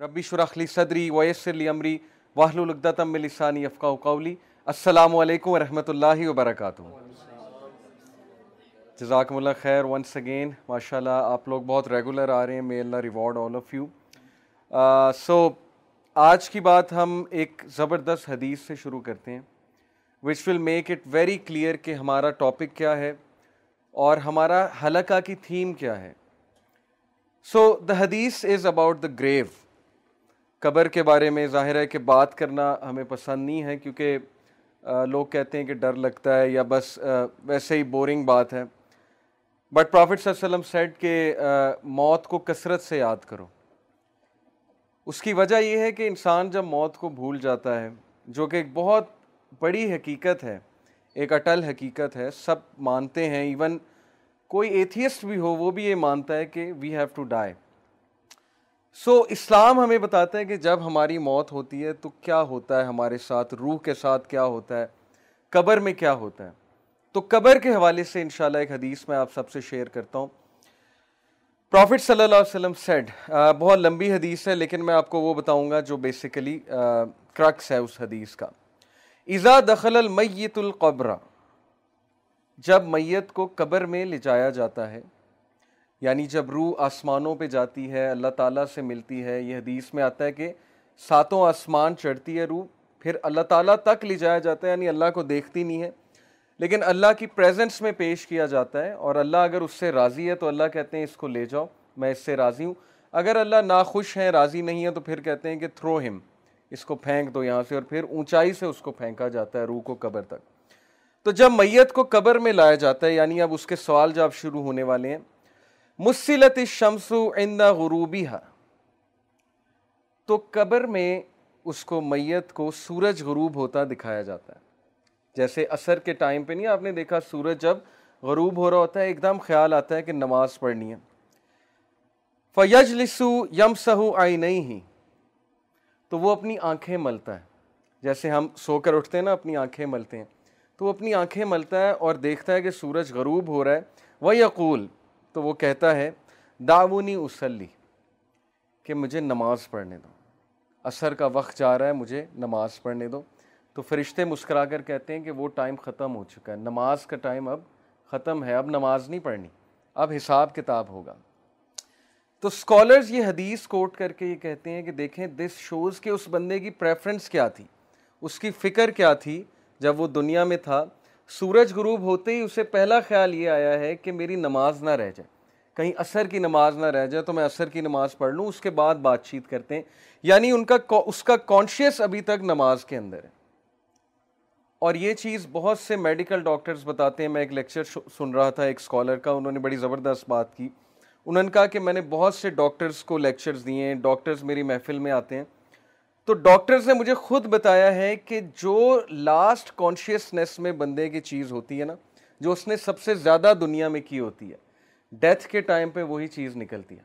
ربی شرخلی صدری، ویسر عمری واہل القدم لسانی افقا قولی۔ السلام علیکم ورحمۃ اللہ وبرکاتہ۔ جزاکم اللہ خیر ونس اگین ماشاء اللہ آپ لوگ بہت ریگولر آ رہے ہیں may Allah reward all of you so آج کی بات ہم ایک زبردست حدیث سے شروع کرتے ہیں which will make it very clear کہ ہمارا ٹاپک کیا ہے اور ہمارا حلقہ کی تھیم کیا ہے۔ سو دا حدیث از اباؤٹ دا گریو قبر کے بارے میں ظاہر ہے کہ بات کرنا ہمیں پسند نہیں ہے، کیونکہ لوگ کہتے ہیں کہ ڈر لگتا ہے یا بس ویسے ہی بورنگ بات ہے۔ بٹ پروفٹ صلی اللہ علیہ وسلم سیٹ کہ موت کو کثرت سے یاد کرو۔ اس کی وجہ یہ ہے کہ انسان جب موت کو بھول جاتا ہے، جو کہ ایک بہت بڑی حقیقت ہے، ایک اٹل حقیقت ہے، سب مانتے ہیں ایون کوئی ایتھیسٹ بھی ہو، وہ بھی یہ مانتا ہے کہ وی ہیو ٹو ڈائی سو اسلام ہمیں بتاتا ہے کہ جب ہماری موت ہوتی ہے تو کیا ہوتا ہے ہمارے ساتھ؟ روح کے ساتھ کیا ہوتا ہے؟ قبر میں کیا ہوتا ہے؟ تو قبر کے حوالے سے انشاءاللہ ایک حدیث میں آپ سب سے شیئر کرتا ہوں۔ پروفٹ صلی اللہ علیہ وسلم سیڈ بہت لمبی حدیث ہے، لیکن میں آپ کو وہ بتاؤں گا جو بیسیکلی کرکس ہے اس حدیث کا۔ ایزا دخل المیت القبر، جب میت کو قبر میں لے جایا جاتا ہے یعنی جب روح آسمانوں پہ جاتی ہے، اللہ تعالیٰ سے ملتی ہے، یہ حدیث میں آتا ہے کہ ساتوں آسمان چڑھتی ہے روح، پھر اللہ تعالیٰ تک لے جایا جاتا ہے یعنی اللہ کو دیکھتی نہیں ہے۔ لیکن اللہ کی پریزنس میں پیش کیا جاتا ہے اور اللہ اگر اس سے راضی ہے تو اللہ کہتے ہیں اس کو لے جاؤ، میں اس سے راضی ہوں۔ اگر اللہ ناخوش ہیں، راضی نہیں ہے تو پھر کہتے ہیں کہ تھرو ہم اس کو پھینک دو یہاں سے اور پھر اونچائی سے اس کو پھینکا جاتا ہے، روح کو قبر تک۔ تو جب میت کو قبر میں لایا جاتا ہے یعنی اب اس کے سوال جب شروع ہونے والے ہیں مسلط الشمس عند غروبیہ تو قبر میں اس کو میت کو سورج غروب ہوتا دکھایا جاتا ہے۔ جیسے عصر کے ٹائم پہ نہیں، آپ نے دیکھا سورج جب غروب ہو رہا ہوتا ہے، ایک دم خیال آتا ہے کہ نماز پڑھنی ہے۔ فیج لسو یم سہو آئی نہیں ہی تو وہ اپنی آنکھیں ملتا ہے۔ جیسے ہم سو کر اٹھتے ہیں نا، اپنی آنکھیں ملتے ہیں۔ تو وہ اپنی آنکھیں ملتا ہے اور دیکھتا ہے کہ سورج غروب ہو رہا ہے۔ وہ یقول تو وہ کہتا ہے داونی اسلی کہ مجھے نماز پڑھنے دو۔ عصر کا وقت جا رہا ہے، مجھے نماز پڑھنے دو۔ تو فرشتے مسکرا کر کہتے ہیں کہ وہ ٹائم ختم ہو چکا ہے۔ نماز کا ٹائم اب ختم ہے، اب نماز نہیں پڑھنی، اب حساب کتاب ہوگا۔ تو اسکالرز یہ حدیث کوٹ کر کے یہ کہتے ہیں کہ دیکھیں دس شوز کہ اس بندے کی پریفرنس کیا تھی؟ اس کی فکر کیا تھی جب وہ دنیا میں تھا؟ سورج غروب ہوتے ہی اسے پہلا خیال یہ آیا ہے کہ میری نماز نہ رہ جائے۔ کہیں عصر کی نماز نہ رہ جائے تو میں عصر کی نماز پڑھ لوں، اس کے بعد بات چیت کرتے ہیں۔ یعنی ان کا اس کا کانشیس ابھی تک نماز کے اندر ہے۔ اور یہ چیز بہت سے میڈیکل ڈاکٹرز بتاتے ہیں۔ میں ایک لیکچر سن رہا تھا ایک اسکالر کا، انہوں نے بڑی زبردست بات کی۔ انہوں نے کہا کہ میں نے بہت سے ڈاکٹرز کو لیکچرز دیے ہیں۔ ڈاکٹرز میری محفل میں آتے ہیں۔ تو ڈاکٹرز نے مجھے خود بتایا ہے کہ جو لاسٹ کانشیسنیس میں بندے کی چیز ہوتی ہے نا، جو اس نے سب سے زیادہ دنیا میں کی ہوتی ہے ڈیتھ کے ٹائم پہ وہی چیز نکلتی ہے۔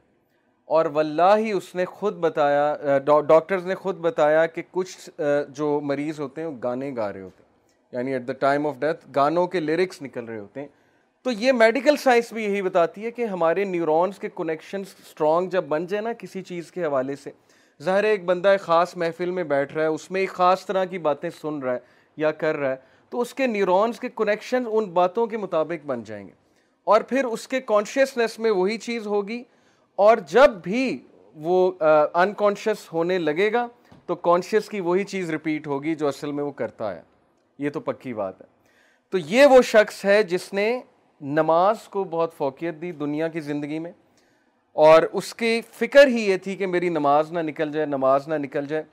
اور واللہ ہی اس نے خود بتایا ڈاکٹرز نے خود بتایا کہ کچھ جو مریض ہوتے ہیں، وہ گانے گا رہے ہوتے ہیں۔ یعنی at the time of death گانوں کے لیرکس نکل رہے ہوتے ہیں۔ تو یہ میڈیکل سائنس بھی یہی بتاتی ہے کہ ہمارے نیورونز کے کنیکشن اسٹرانگ جب بن جائے نا کسی چیز کے حوالے سے ظاہر ایک بندہ ایک خاص محفل میں بیٹھ رہا ہے، اس میں ایک خاص طرح کی باتیں سن رہا ہے یا کر رہا ہے، تو اس کے نیورونز کے کنیکشن ان باتوں کے مطابق بن جائیں گے۔ اور پھر اس کے کانشیسنیس میں وہی چیز ہوگی۔ اور جب بھی وہ انکانشیس ہونے لگے گا، تو کانشیس کی وہی چیز ریپیٹ ہوگی جو اصل میں وہ کرتا ہے۔ یہ تو پکی بات ہے۔ تو یہ وہ شخص ہے جس نے نماز کو بہت فوقیت دی دنیا کی زندگی میں۔ اور اس کی فکر ہی یہ تھی کہ میری نماز نہ نکل جائے، نماز نہ نکل جائے۔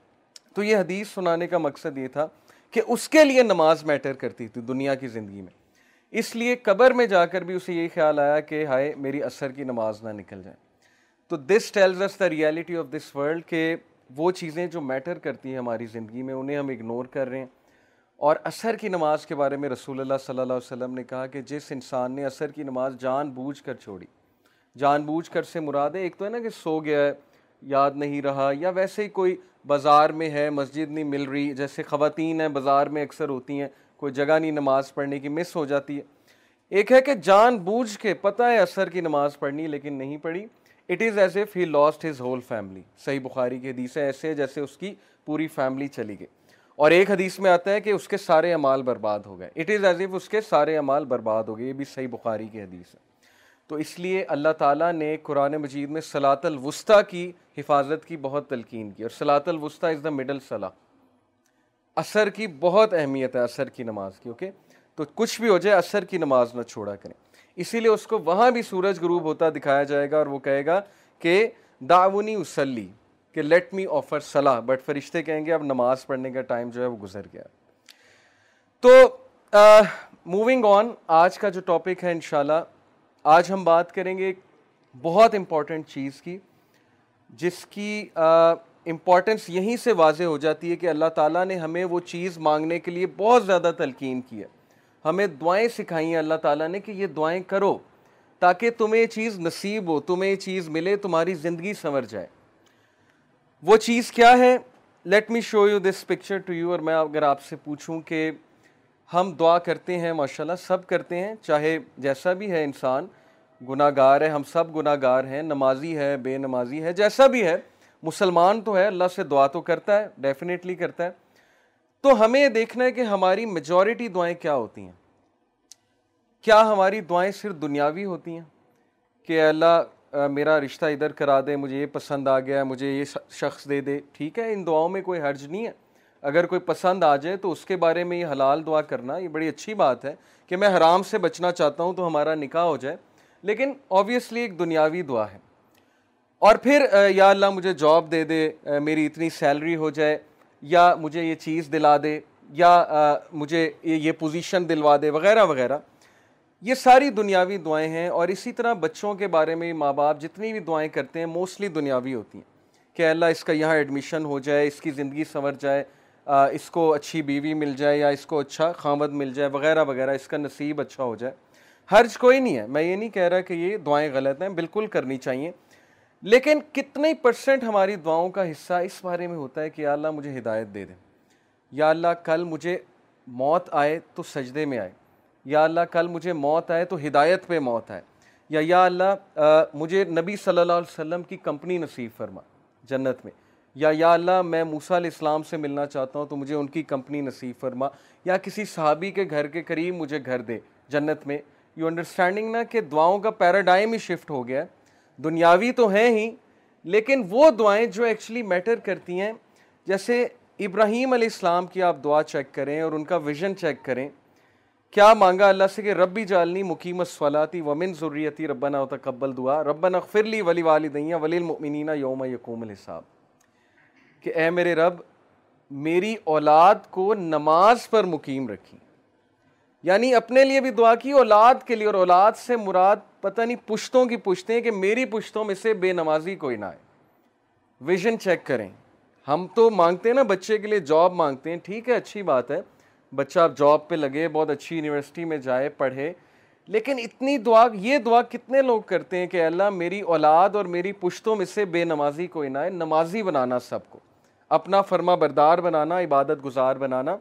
تو یہ حدیث سنانے کا مقصد یہ تھا کہ اس کے لیے نماز میٹر کرتی تھی دنیا کی زندگی میں۔ اس لیے قبر میں جا کر بھی اسے یہی خیال آیا کہ ہائے، میری اثر کی نماز نہ نکل جائے۔ تو this tells us the reality of this world کہ وہ چیزیں جو میٹر کرتی ہیں ہماری زندگی میں، انہیں ہم اگنور کر رہے ہیں۔ اور اثر کی نماز کے بارے میں رسول اللہ صلی اللہ علیہ وسلم نے کہا کہ جس انسان نے اثر کی نماز جان بوجھ کر چھوڑی جان بوجھ کر سے مراد ہے ایک تو ہے نا کہ سو گیا ہے، یاد نہیں رہا، یا ویسے ہی کوئی بازار میں ہے، مسجد نہیں مل رہی، جیسے خواتین ہیں، بازار میں اکثر ہوتی ہیں، کوئی جگہ نہیں نماز پڑھنے کی، مس ہو جاتی ہے۔ ایک ہے کہ جان بوجھ کے، پتہ ہے اثر کی نماز پڑھنی، لیکن نہیں پڑھی۔ It is as if he lost his whole family Sahih Bukhari کی حدیث ہے ایسے جیسے اس کی پوری فیملی چلی گئی۔ اور ایک حدیث میں آتا ہے کہ اس کے سارے امال برباد ہو گئے۔ اٹ از ایز ایف اس کے سارے امال برباد ہو گئے۔ یہ بھی صحیح بخاری کی حدیث ہے۔ تو اس لیے اللہ تعالیٰ نے قرآن مجید میں سلاط الوسطیٰ کی حفاظت کی بہت تلقین کی اور سلاط الوسطیٰ از دا مڈل صلاح۔ اثر کی بہت اہمیت ہے اثر کی نماز کی اوکے تو کچھ بھی ہو جائے اثر کی نماز نہ چھوڑا کریں۔ اسی لیے اس کو وہاں بھی سورج غروب ہوتا دکھایا جائے گا اور وہ کہے گا کہ داونی اسلی کہ لیٹ می آفر صلاح۔ بٹ فرشتے کہیں گے اب نماز پڑھنے کا ٹائم جو ہے وہ گزر گیا۔ تو موونگ آن آج کا جو ٹاپک ہے انشاءاللہ آج ہم بات کریں گے ایک بہت امپورٹنٹ چیز کی، جس کی امپورٹنس یہیں سے واضح ہو جاتی ہے کہ اللہ تعالیٰ نے ہمیں وہ چیز مانگنے کے لیے بہت زیادہ تلقین کی ہے۔ ہمیں دعائیں سکھائی ہیں اللہ تعالیٰ نے کہ یہ دعائیں کرو تاکہ تمہیں یہ چیز نصیب ہو، تمہیں یہ چیز ملے، تمہاری زندگی سنور جائے۔ وہ چیز کیا ہے؟ Let me show you this picture to you اور میں اگر آپ سے پوچھوں کہ ہم دعا کرتے ہیں، ماشاءاللہ سب کرتے ہیں، چاہے جیسا بھی ہے انسان گناہ گار ہے ہم سب گناہ گار ہیں، نمازی ہے، بے نمازی ہے، جیسا بھی ہے، مسلمان تو ہے، اللہ سے دعا تو کرتا ہے ڈیفینیٹلی کرتا ہے۔ تو ہمیں یہ دیکھنا ہے کہ ہماری میجورٹی دعائیں کیا ہوتی ہیں؟ کیا ہماری دعائیں صرف دنیاوی ہوتی ہیں؟ کہ اللہ میرا رشتہ ادھر کرا دے، مجھے یہ پسند آ گیا، مجھے یہ شخص دے دے۔ ٹھیک ہے، ان دعاؤں میں کوئی حرج نہیں ہے۔ اگر کوئی پسند آ جائے تو اس کے بارے میں یہ حلال دعا کرنا، یہ بڑی اچھی بات ہے کہ میں حرام سے بچنا چاہتا ہوں تو ہمارا نکاح ہو جائے۔ لیکن آبویسلی ایک دنیاوی دعا ہے۔ اور پھر یا اللہ مجھے جاب دے دے میری اتنی سیلری ہو جائے، یا مجھے یہ چیز دلا دے، یا مجھے یہ پوزیشن دلوا دے، وغیرہ وغیرہ۔ یہ ساری دنیاوی دعائیں ہیں، اور اسی طرح بچوں کے بارے میں ماں باپ جتنی بھی دعائیں کرتے ہیں موسٹلی دنیاوی ہوتی ہیں۔ کہ اللہ اس کا یہاں ایڈمیشن ہو جائے، اس کی زندگی سنور جائے اس کو اچھی بیوی مل جائے، یا اس کو اچھا خامد مل جائے، وغیرہ وغیرہ، اس کا نصیب اچھا ہو جائے۔ حرج کوئی نہیں ہے۔ میں یہ نہیں کہہ رہا کہ یہ دعائیں غلط ہیں، بالکل کرنی چاہیے۔ لیکن کتنے پرسنٹ ہماری دعاؤں کا حصہ اس بارے میں ہوتا ہے کہ یا اللہ مجھے ہدایت دے دیں یا اللہ کل مجھے موت آئے تو سجدے میں آئے۔ یا اللہ کل مجھے موت آئے تو ہدایت پہ موت آئے۔ یا یا اللہ مجھے نبی صلی اللہ علیہ وسلم کی کمپنی نصیب فرما جنت میں۔ یا یا اللہ، میں موسیٰ علیہ السلام سے ملنا چاہتا ہوں تو مجھے ان کی کمپنی نصیب فرما۔ یا کسی صحابی کے گھر کے قریب مجھے گھر دے جنت میں۔ یو انڈرسٹینڈنگ نا کہ دعاؤں کا پیراڈائم ہی شفٹ ہو گیا ہے۔ دنیاوی تو ہیں ہی، لیکن وہ دعائیں جو ایکچولی میٹر کرتی ہیں، جیسے ابراہیم علیہ السلام کی آپ دعا چیک کریں اور ان کا ویژن چیک کریں۔ کیا مانگا اللہ سے کہ ربی جالنی مقیم الصلاتی ومن ضروریتی ربنا تقبل دعا۔ ربنا اغفر لی ولی والدیاں ولی المؤمنین یوم یقوم الحساب۔ کہ اے میرے رب، میری اولاد کو نماز پر مقیم رکھی۔ یعنی اپنے لیے بھی دعا کی، اولاد کے لیے، اور اولاد سے مراد پتہ نہیں پشتوں کی پشتے ہیں کہ میری پشتوں میں سے بے نمازی کوئی نہ آئے۔ ویژن چیک کریں۔ ہم تو مانگتے ہیں نا بچے کے لیے جاب مانگتے ہیں، ٹھیک ہے، اچھی بات ہے۔ بچہ اب جاب پہ لگے، بہت اچھی یونیورسٹی میں جائے، پڑھے۔ لیکن اتنی دعا، یہ دعا کتنے لوگ کرتے ہیں کہ اللہ میری اولاد اور میری پشتوں میں سے بے نمازی کوئی نہ آئے۔ نمازی بنانا سب کو۔ اپنا فرما بردار بنانا، عبادت گزار بنانا۔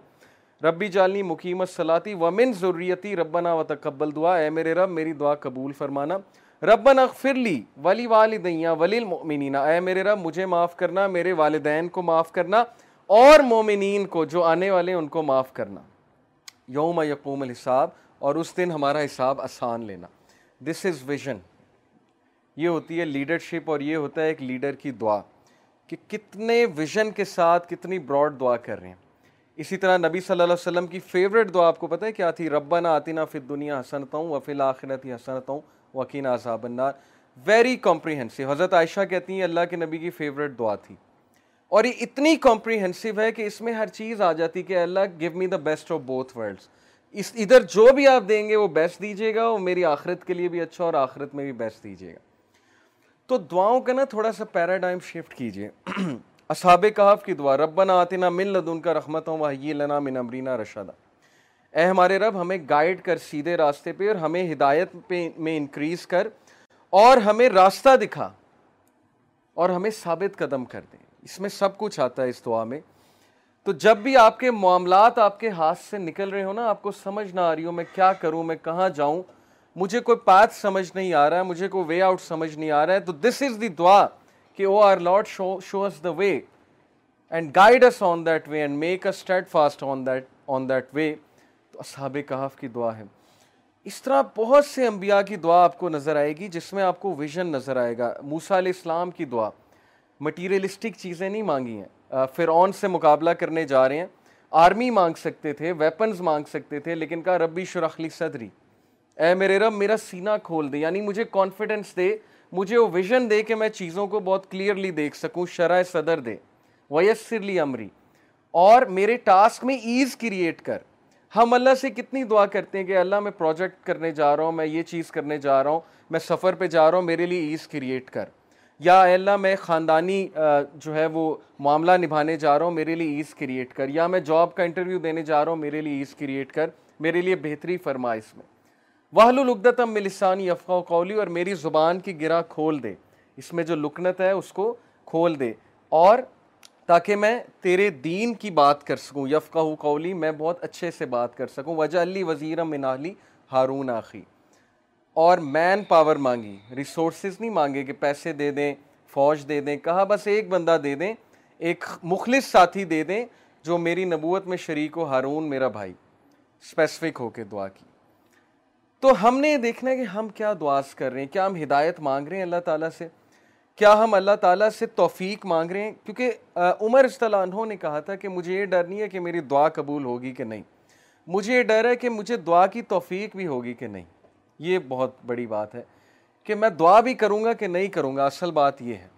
ربی جالنی مقیم الصلاتی ومن ضروریتی ربنا و تقبل دعا۔ اے میرے رب، میری دعا قبول فرمانا۔ ربنا اغفر لی ولی والدیاں ولی المؤمنین اے میرے رب، مجھے معاف کرنا، میرے والدین کو معاف کرنا اور مومنین کو، جو آنے والے ان کو معاف کرنا۔ یوم یقوم الحساب، اور اس دن ہمارا حساب آسان لینا۔ دس از ویژن یہ ہوتی ہے لیڈرشپ اور یہ ہوتا ہے ایک لیڈر کی دعا۔ کہ کتنے ویژن کے ساتھ کتنی براڈ دعا کر رہے ہیں۔ اسی طرح نبی صلی اللہ علیہ وسلم کی فیوریٹ دعا آپ کو پتہ ہے کیا تھی؟ ربنا آتینا فی دنیا حسنتا ہوں وفی الآخرت حسنتا ہوں وکین عذاب النار. ویری کمپریہنسو حضرت عائشہ کہتی ہیں اللہ کے نبی کی فیوریٹ دعا تھی. اور یہ اتنی کمپریہنسو ہے کہ اس میں ہر چیز آ جاتی کہ Allah give me the best of both worlds اس ادھر جو بھی آپ دیں گے وہ بیسٹ دیجیے گا وہ میری آخرت کے لیے بھی اچھا اور آخرت میں بھی بیسٹ دیجیے گا. تو دعاؤں کا نا تھوڑا سا پیراڈائم شفٹ کیجیے. اصحاب کہاف کی دعا، ربنا آتنا من لدن کا رحمت ہوں وحی لنا من امرینا رشدہ اے ہمارے رب، ہمیں گائیڈ کر سیدھے راستے پہ اور ہمیں ہدایت پہ میں انکریز کر اور ہمیں راستہ دکھا اور ہمیں ثابت قدم کر دیں اس میں سب کچھ آتا ہے اس دعا میں۔ تو جب بھی آپ کے معاملات آپ کے ہاتھ سے نکل رہے ہو نا، آپ کو سمجھ نہ آ رہی ہو، میں کیا کروں، میں کہاں جاؤں؟ مجھے کوئی پاتھ سمجھ نہیں آ رہا ہے، مجھے کوئی وے آؤٹ سمجھ نہیں آ رہا ہے۔ تو دس از دی دعا۔ کہ O our Lord show show us the way and guide us on that way and make a steadfast on that on that way تو اصحاب کہاف کی دعا ہے۔ اس طرح بہت سے انبیاء کی دعا آپ کو نظر آئے گی جس میں آپ کو ویژن نظر آئے گا۔ موسیٰ علیہ السلام کی دعا۔ مٹیریلسٹک چیزیں نہیں مانگی ہیں۔ فرعون سے مقابلہ کرنے جا رہے ہیں۔ آرمی مانگ سکتے تھے ویپنز مانگ سکتے تھے، لیکن کہا، ربی شرخلی صدری۔ اے میرے رب، میرا سینہ کھول دے۔ یعنی مجھے کانفیڈنس دے مجھے وہ ویژن دے کہ میں چیزوں کو بہت کلیئرلی دیکھ سکوں شرح صدر دے۔ ویسرلی امری اور میرے ٹاسک میں ایز کریٹ کر۔ ہم اللہ سے کتنی دعا کرتے ہیں کہ اللہ میں پروجیکٹ کرنے جا رہا ہوں، میں یہ چیز کرنے جا رہا ہوں، میں سفر پہ جا رہا ہوں، میرے لیے ایز کریٹ کر۔ یا اے اللہ، میں خاندانی جو ہے وہ معاملہ نبھانے جا رہا ہوں، میرے لیے ایز کریٹ کر۔ یا میں جاب کا انٹرویو دینے جا رہا ہوں، میرے لیے ایز کریٹ کر۔ میرے لیے بہتری فرما اس میں۔ واہل العدتم ملسانی افقا قولی اور میری زبان کی گرا کھول دے۔ اس میں جو لکنت ہے اس کو کھول دے۔ اور تاکہ میں تیرے دین کی بات کر سکوں یفقہ قولی میں بہت اچھے سے بات کر سکوں۔ وجہ علی وزیر منالی ہارون آخی اور مین پاور مانگی ریسورسز نہیں مانگے کہ پیسے دے دیں، فوج دے دیں، کہا بس ایک بندہ دے دیں، ایک مخلص ساتھی دے دیں جو میری نبوت میں شریک ہو ہارون میرا بھائی۔ اسپیسیفک ہو کے دعا کی۔ تو ہم نے یہ دیکھنا ہے کہ ہم کیا دعاز کر رہے ہیں، کیا ہم ہدایت مانگ رہے ہیں اللہ تعالیٰ سے؟ کیا ہم اللہ تعالیٰ سے توفیق مانگ رہے ہیں؟ کیونکہ عمر اصطلاح عنہ نے کہا تھا کہ مجھے یہ ڈر نہیں ہے کہ میری دعا قبول ہوگی کہ نہیں۔ مجھے یہ ڈر ہے کہ مجھے دعا کی توفیق بھی ہوگی کہ نہیں۔ یہ بہت بڑی بات ہے کہ میں دعا بھی کروں گا کہ نہیں کروں گا، اصل بات یہ ہے۔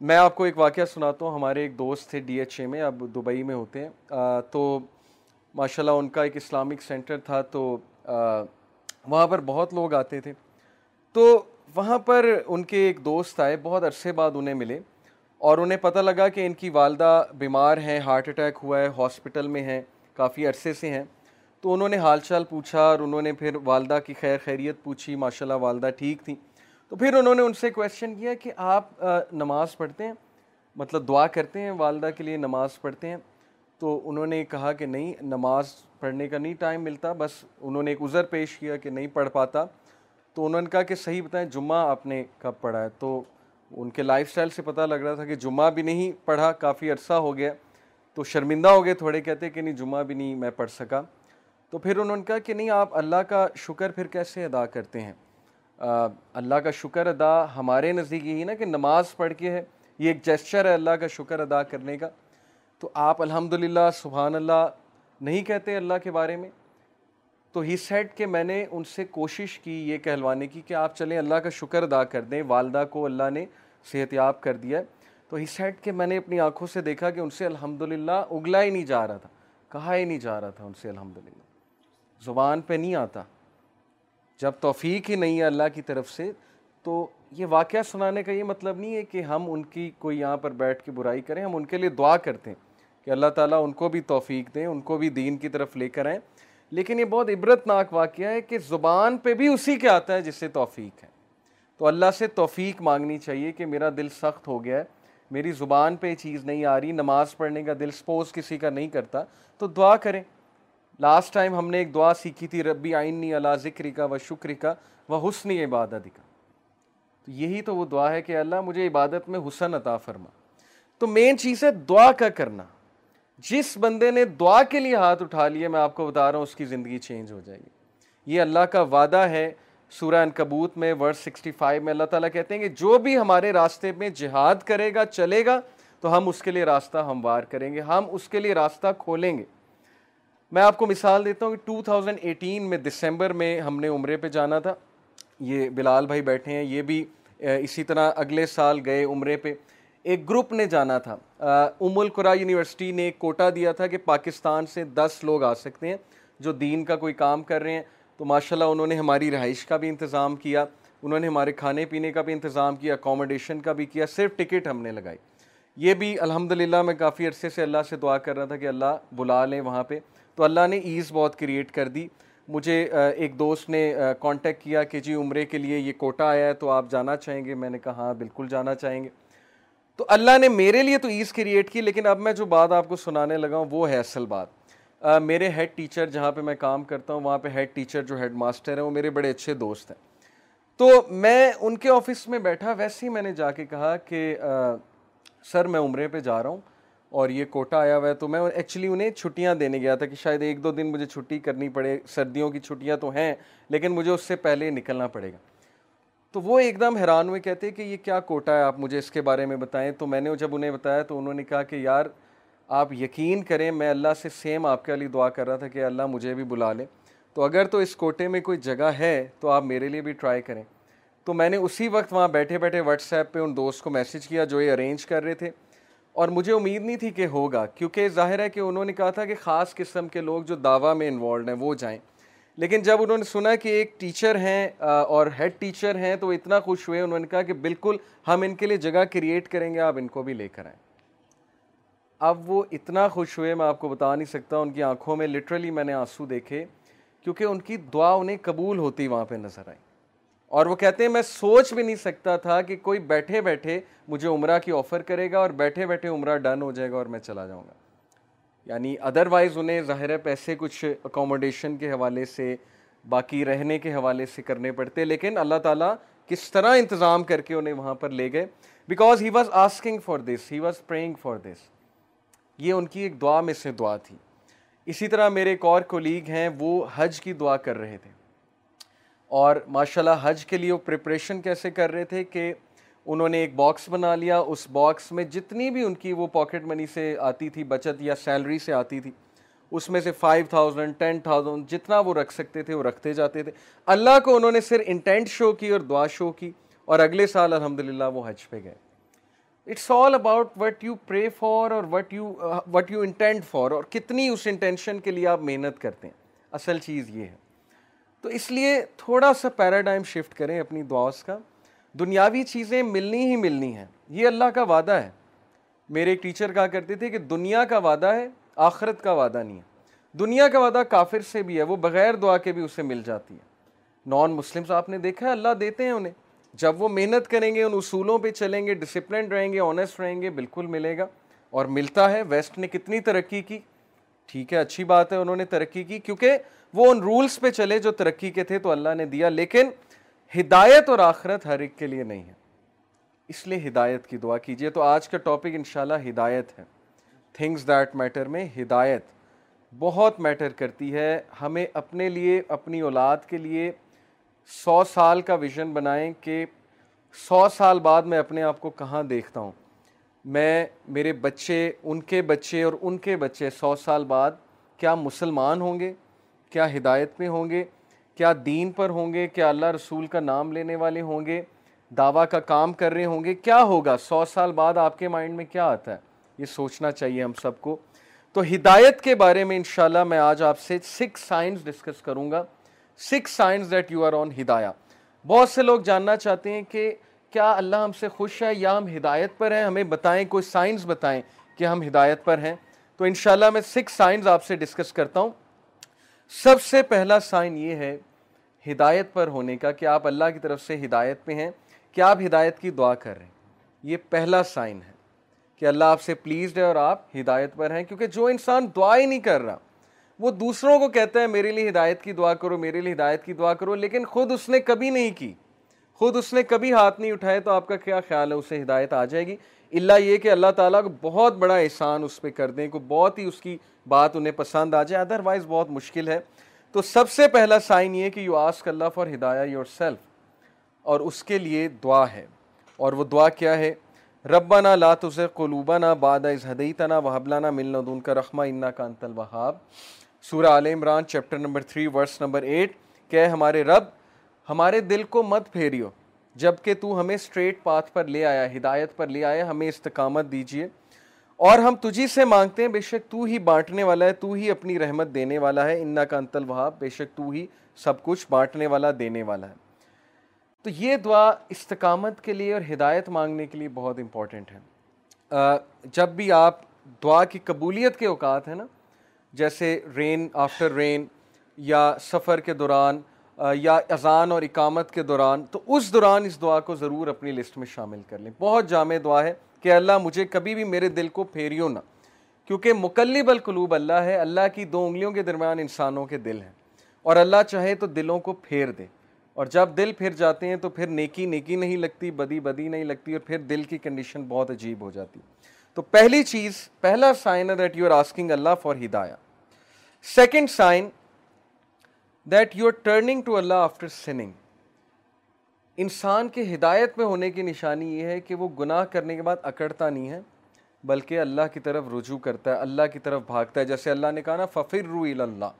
میں آپ کو ایک واقعہ سناتا ہوں، ہمارے ایک دوست تھے ڈی ایچ اے میں، اب دبئی میں ہوتے ہیں۔ تو ماشاء اللہ ان کا ایک اسلامک سینٹر تھا تو وہاں پر بہت لوگ آتے تھے۔ تو وہاں پر ان کے ایک دوست آئے، بہت عرصے بعد انہیں ملے اور انہیں پتہ لگا کہ ان کی والدہ بیمار ہیں، ہارٹ اٹیک ہوا ہے، ہاسپٹل میں ہیں، کافی عرصے سے ہیں۔ تو انہوں نے حال چال پوچھا اور انہوں نے پھر والدہ کی خیر خیریت پوچھی ماشاء اللہ والدہ ٹھیک تھیں۔ تو پھر انہوں نے ان سے کویشچن کیا کہ آپ نماز پڑھتے ہیں؟ مطلب دعا کرتے ہیں والدہ کے لیے نماز پڑھتے ہیں؟ تو انہوں نے کہا کہ نہیں، نماز پڑھنے کا نہیں ٹائم ملتا، بس انہوں نے ایک عذر پیش کیا کہ نہیں پڑھ پاتا۔ تو انہوں نے کہا کہ صحیح بتائیں، جمعہ آپ نے کب پڑھا ہے؟ تو ان کے لائف سٹائل سے پتہ لگ رہا تھا کہ جمعہ بھی نہیں پڑھا، کافی عرصہ ہو گیا۔ تو شرمندہ ہو گئے تھوڑے، کہتے کہ نہیں، جمعہ بھی نہیں میں پڑھ سکا۔ تو پھر انہوں نے کہا کہ نہیں، آپ اللہ کا شکر پھر کیسے ادا کرتے ہیں؟ اللہ کا شکر ادا ہمارے نزدیک یہی نا کہ نماز پڑھ کے ہے، یہ ایک جیسچر ہے اللہ کا شکر ادا کرنے کا۔ تو آپ الحمدللہ سبحان اللہ نہیں کہتے اللہ کے بارے میں؟ تو ہی سیٹ کہ میں نے ان سے کوشش کی یہ کہلوانے کی کہ آپ چلیں اللہ کا شکر ادا کر دیں، والدہ کو اللہ نے صحت یاب کر دیا تو ہی سیٹ کہ میں نے اپنی آنکھوں سے دیکھا کہ ان سے الحمدللہ اگلا ہی نہیں جا رہا تھا، کہا ہی نہیں جا رہا تھا ان سے الحمدللہ۔ زبان پہ نہیں آتا۔ جب توفیق ہی نہیں ہے اللہ کی طرف سے، تو یہ واقعہ سنانے کا یہ مطلب نہیں ہے کہ ہم ان کی کوئی یہاں پر بیٹھ کے برائی کریں، ہم ان کے لیے دعا کرتے ہیں۔ کہ اللہ تعالیٰ ان کو بھی توفیق دیں ان کو بھی دین کی طرف لے کر آئیں۔ لیکن یہ بہت عبرت ناک واقعہ ہے کہ زبان پہ بھی اسی کے آتا ہے جس سے توفیق ہے۔ تو اللہ سے توفیق مانگنی چاہیے کہ میرا دل سخت ہو گیا ہے، میری زبان پہ یہ چیز نہیں آ رہی، نماز پڑھنے کا دل سپوز کسی کا نہیں کرتا۔ تو دعا کریں۔ لاسٹ ٹائم ہم نے ایک دعا سیکھی تھی، ربی آئینی اللہ ذکری کا و شکری کا و حسن عبادت کا تو یہی تو وہ دعا ہے کہ اللہ مجھے عبادت میں حسن عطا فرما۔ تو مین چیز ہے دعا کا کرنا۔ جس بندے نے دعا کے لیے ہاتھ اٹھا لیا میں آپ کو بتا رہا ہوں، اس کی زندگی چینج ہو جائے گی۔ یہ اللہ کا وعدہ ہے سورہ انکبوت میں ورس سکسٹی فائیو میں اللہ تعالیٰ کہتے ہیں کہ جو بھی ہمارے راستے میں جہاد کرے گا، چلے گا، تو ہم اس کے لیے راستہ ہموار کریں گے، ہم اس کے لیے راستہ کھولیں گے۔ میں آپ کو مثال دیتا ہوں کہ ٹو تھاؤزنڈ ایٹین میں دسمبر میں ہم نے عمرے پہ جانا تھا۔ یہ بلال بھائی بیٹھے ہیں، یہ بھی اسی طرح اگلے سال گئے عمرے پہ۔ ایک گروپ نے جانا تھا۔ ام القرا یونیورسٹی نے ایک کوٹا دیا تھا کہ پاکستان سے دس لوگ آ سکتے ہیں جو دین کا کوئی کام کر رہے ہیں۔ تو ماشاءاللہ انہوں نے ہماری رہائش کا بھی انتظام کیا، انہوں نے ہمارے کھانے پینے کا بھی انتظام کیا اکوموڈیشن کا بھی کیا، صرف ٹکٹ ہم نے لگائی۔ یہ بھی الحمدللہ میں کافی عرصے سے اللہ سے دعا کر رہا تھا کہ اللہ بلا لیں وہاں پہ۔ تو اللہ نے ایز بہت کریٹ کر دی۔ مجھے ایک دوست نے کانٹیکٹ کیا کہ جی عمرے کے لیے یہ کوٹا آیا ہے تو آپ جانا چاہیں گے؟ میں نے کہا ہاں بالکل جانا چاہیں گے۔ تو اللہ نے میرے لیے تو ایز کریٹ کی، لیکن اب میں جو بات آپ کو سنانے لگا ہوں، وہ ہے اصل بات۔ میرے ہیڈ ٹیچر جہاں پہ میں کام کرتا ہوں، وہاں پہ ہیڈ ٹیچر جو ہیڈ ماسٹر ہیں، وہ میرے بڑے اچھے دوست ہیں۔ تو میں ان کے آفس میں بیٹھا، ویسے ہی میں نے جا کے کہا کہ سر میں عمرے پہ جا رہا ہوں اور یہ کوٹا آیا ہوا ہے۔ تو میں ایکچولی انہیں چھٹیاں دینے گیا تھا کہ شاید ایک دو دن مجھے چھٹی کرنی پڑے، سردیوں کی چھٹیاں تو ہیں، لیکن مجھے اس سے پہلے نکلنا پڑے گا۔ تو وہ ایک دم حیران ہوئے، کہتے کہ یہ کیا کوٹا ہے، آپ مجھے اس کے بارے میں بتائیں۔ تو میں نے جب انہیں بتایا تو انہوں نے کہا کہ یار، آپ یقین کریں، میں اللہ سے سیم آپ کے لیے دعا کر رہا تھا کہ اللہ مجھے بھی بلا لے۔ تو اگر تو اس کوٹے میں کوئی جگہ ہے تو آپ میرے لیے بھی ٹرائی کریں۔ تو میں نے اسی وقت وہاں بیٹھے بیٹھے واٹس ایپ پہ ان دوست کو میسیج کیا جو یہ ارینج کر رہے تھے۔ اور مجھے امید نہیں تھی کہ ہوگا، کیونکہ ظاہر ہے کہ انہوں نے کہا تھا کہ خاص قسم کے لوگ جو دعویٰ میں انوالوڈ ہیں وہ جائیں۔ لیکن جب انہوں نے سنا کہ ایک ٹیچر ہیں اور ہیڈ ٹیچر ہیں، تو اتنا خوش ہوئے، انہوں نے کہا کہ بالکل ہم ان کے لیے جگہ کریٹ کریں گے، آپ ان کو بھی لے کر آئیں۔ اب وہ اتنا خوش ہوئے، میں آپ کو بتا نہیں سکتا، ان کی آنکھوں میں لٹرلی میں نے آنسو دیکھے، کیونکہ ان کی دعا انہیں قبول ہوتی وہاں پہ نظر آئی۔ اور وہ کہتے ہیں، میں سوچ بھی نہیں سکتا تھا کہ کوئی بیٹھے بیٹھے مجھے عمرہ کی آفر کرے گا اور بیٹھے بیٹھے عمرہ ڈن ہو جائے گا اور میں چلا جاؤں گا۔ یعنی ادروائز انہیں ظاہر ہے پیسے کچھ اکوموڈیشن کے حوالے سے، باقی رہنے کے حوالے سے کرنے پڑتے، لیکن اللہ تعالیٰ کس طرح انتظام کر کے انہیں وہاں پر لے گئے؟ Because he was asking for this he was praying for this یہ ان کی ایک دعا میں سے دعا تھی۔ اسی طرح میرے ایک اور کولیگ ہیں، وہ حج کی دعا کر رہے تھے۔ اور ماشاء اللہ حج کے لیے وہ پریپریشن کیسے کر رہے تھے کہ انہوں نے ایک باکس بنا لیا۔ اس باکس میں جتنی بھی ان کی وہ پاکٹ منی سے آتی تھی، بچت یا سیلری سے آتی تھی، اس میں سے فائیو تھاؤزینڈ ٹین تھاؤزینڈ جتنا وہ رکھ سکتے تھے، وہ رکھتے جاتے تھے۔ اللہ کو انہوں نے صرف انٹینٹ شو کی اور دعا شو کی اور اگلے سال الحمد للہ وہ حج پہ گئے۔ It's all about what you pray for or what you what you intent for اور کتنی اس انٹینشن کے لیے آپ محنت کرتے ہیں۔ اصل چیز یہ ہے۔ تو اس لیے تھوڑا سا پیراڈائم شفٹ کریں اپنی دعاؤں کا۔ دنیاوی چیزیں ملنی ہی ملنی ہیں۔ یہ اللہ کا وعدہ ہے۔ میرے ایک ٹیچر کہا کرتے تھے کہ دنیا کا وعدہ ہے، آخرت کا وعدہ نہیں ہے۔ دنیا کا وعدہ کافر سے بھی ہے، وہ بغیر دعا کے بھی اسے مل جاتی ہے۔ نان مسلم آپ نے دیکھا ہے، اللہ دیتے ہیں انہیں۔ جب وہ محنت کریں گے، ان اصولوں پہ چلیں گے ڈسپلن رہیں گے آنےسٹ رہیں گے، بالکل ملے گا۔ اور ملتا ہے ویسٹ نے کتنی ترقی کی۔ ٹھیک ہے، اچھی بات ہے، انہوں نے ترقی کی۔ کیونکہ وہ ان رولز پہ چلے جو ترقی کے تھے تو اللہ نے دیا۔ لیکن ہدایت اور آخرت ہر ایک کے لیے نہیں ہے۔ اس لیے ہدایت کی دعا کیجیے تو آج کا ٹاپک انشاءاللہ ہدایت ہے۔ تھنگز دیٹ میٹر میں ہدایت بہت میٹر کرتی ہے۔ ہمیں اپنے لیے، اپنی اولاد کے لیے سو سال کا ویژن بنائیں کہ سو سال بعد میں اپنے آپ کو کہاں دیکھتا ہوں۔ میں، میرے بچے، ان کے بچے اور ان کے بچے سو سال بعد کیا مسلمان ہوں گے؟ کیا ہدایت میں ہوں گے؟ کیا دین پر ہوں گے؟ کیا اللہ رسول کا نام لینے والے ہوں گے؟ دعویٰ کا کام کر رہے ہوں گے؟ کیا ہوگا؟ سو سال بعد آپ کے مائنڈ میں کیا آتا ہے؟ یہ سوچنا چاہیے ہم سب کو۔ تو ہدایت کے بارے میں انشاءاللہ میں آج آپ سے سکس سائنس ڈسکس کروں گا۔ Six signs that you are on ہدایہ۔ بہت سے لوگ جاننا چاہتے ہیں کہ کیا اللہ ہم سے خوش ہے یا ہم ہدایت پر ہیں؟ ہمیں بتائیں، کوئی سائنس بتائیں کہ ہم ہدایت پر ہیں۔ تو انشاءاللہ میں سکس سائنس آپ سے ڈسکس کرتا ہوں۔ سب سے پہلا سائن یہ ہے ہدایت پر ہونے کا کہ آپ اللہ کی طرف سے ہدایت پہ ہیں، کہ آپ ہدایت کی دعا کر رہے ہیں۔ یہ پہلا سائن ہے کہ اللہ آپ سے پلیزڈ ہے اور آپ ہدایت پر ہیں، کیونکہ جو انسان دعا ہی نہیں کر رہا، وہ دوسروں کو کہتا ہے، میرے لیے ہدایت کی دعا کرو، میرے لیے ہدایت کی دعا کرو، لیکن خود اس نے کبھی نہیں کی۔ خود اس نے کبھی ہاتھ نہیں اٹھائے تو آپ کا کیا خیال ہے؟ اسے ہدایت آ جائے گی۔ اللہ یہ کہ اللہ تعالیٰ کو بہت بڑا احسان اس پہ کر دیں، کو بہت ہی اس کی بات انہیں پسند آ جائے۔ ادروائز بہت مشکل ہے۔ تو سب سے پہلا سائن یہ کہ یو آسک اللہ فار ہدایہ یور سیلف اور اس کے لیے دعا ہے۔ اور وہ دعا کیا ہے؟ ربنا لا تزغ قلوبنا بعد اذ هديتنا وهب لنا من لدنك رحمة انك انت الوهاب سورہ Al Imran chapter number 3 verse number 8 کہ ہمارے رب، ہمارے دل کو مت پھیریو۔ جبکہ تو ہمیں سٹریٹ پاتھ پر لے آیا، ہدایت پر لے آیا، ہمیں استقامت دیجیے اور ہم تجھی سے مانگتے ہیں، بے شک تو ہی بانٹنے والا ہے، تو ہی اپنی رحمت دینے والا ہے۔ انا کا انتل وہاب بے شک تو ہی سب کچھ بانٹنے والا، دینے والا ہے۔ تو یہ دعا استقامت کے لیے اور ہدایت مانگنے کے لیے بہت امپورٹنٹ ہے۔ جب بھی آپ دعا کی قبولیت کے اوقات ہیں نا، جیسے رین آفٹر رین یا سفر کے دوران یا اذان اور اقامت کے دوران، تو اس دوران اس دعا کو ضرور اپنی لسٹ میں شامل کر لیں۔ بہت جامع دعا ہے۔ کہ اللہ مجھے کبھی بھی میرے دل کو پھیریو نہ۔ کیونکہ مکلب القلوب اللہ ہے، اللہ کی دو انگلیوں کے درمیان انسانوں کے دل ہیں۔ اور اللہ چاہے تو دلوں کو پھیر دے۔ اور جب دل پھر جاتے ہیں تو پھر نیکی نیکی نہیں لگتی، بدی بدی نہیں لگتی اور پھر دل کی کنڈیشن بہت عجیب ہو جاتی۔ تو پہلی چیز، پہلا سائن ہے that you are asking Allah for Hidaya. Second sign that you are turning to Allah after sinning انسان کے ہدایت میں ہونے کی نشانی یہ ہے کہ وہ گناہ کرنے کے بعد اکڑتا نہیں ہے، بلکہ اللہ کی طرف رجوع کرتا ہے، اللہ کی طرف بھاگتا ہے۔ جیسے اللہ نے کہا نا، ففر رو اللہ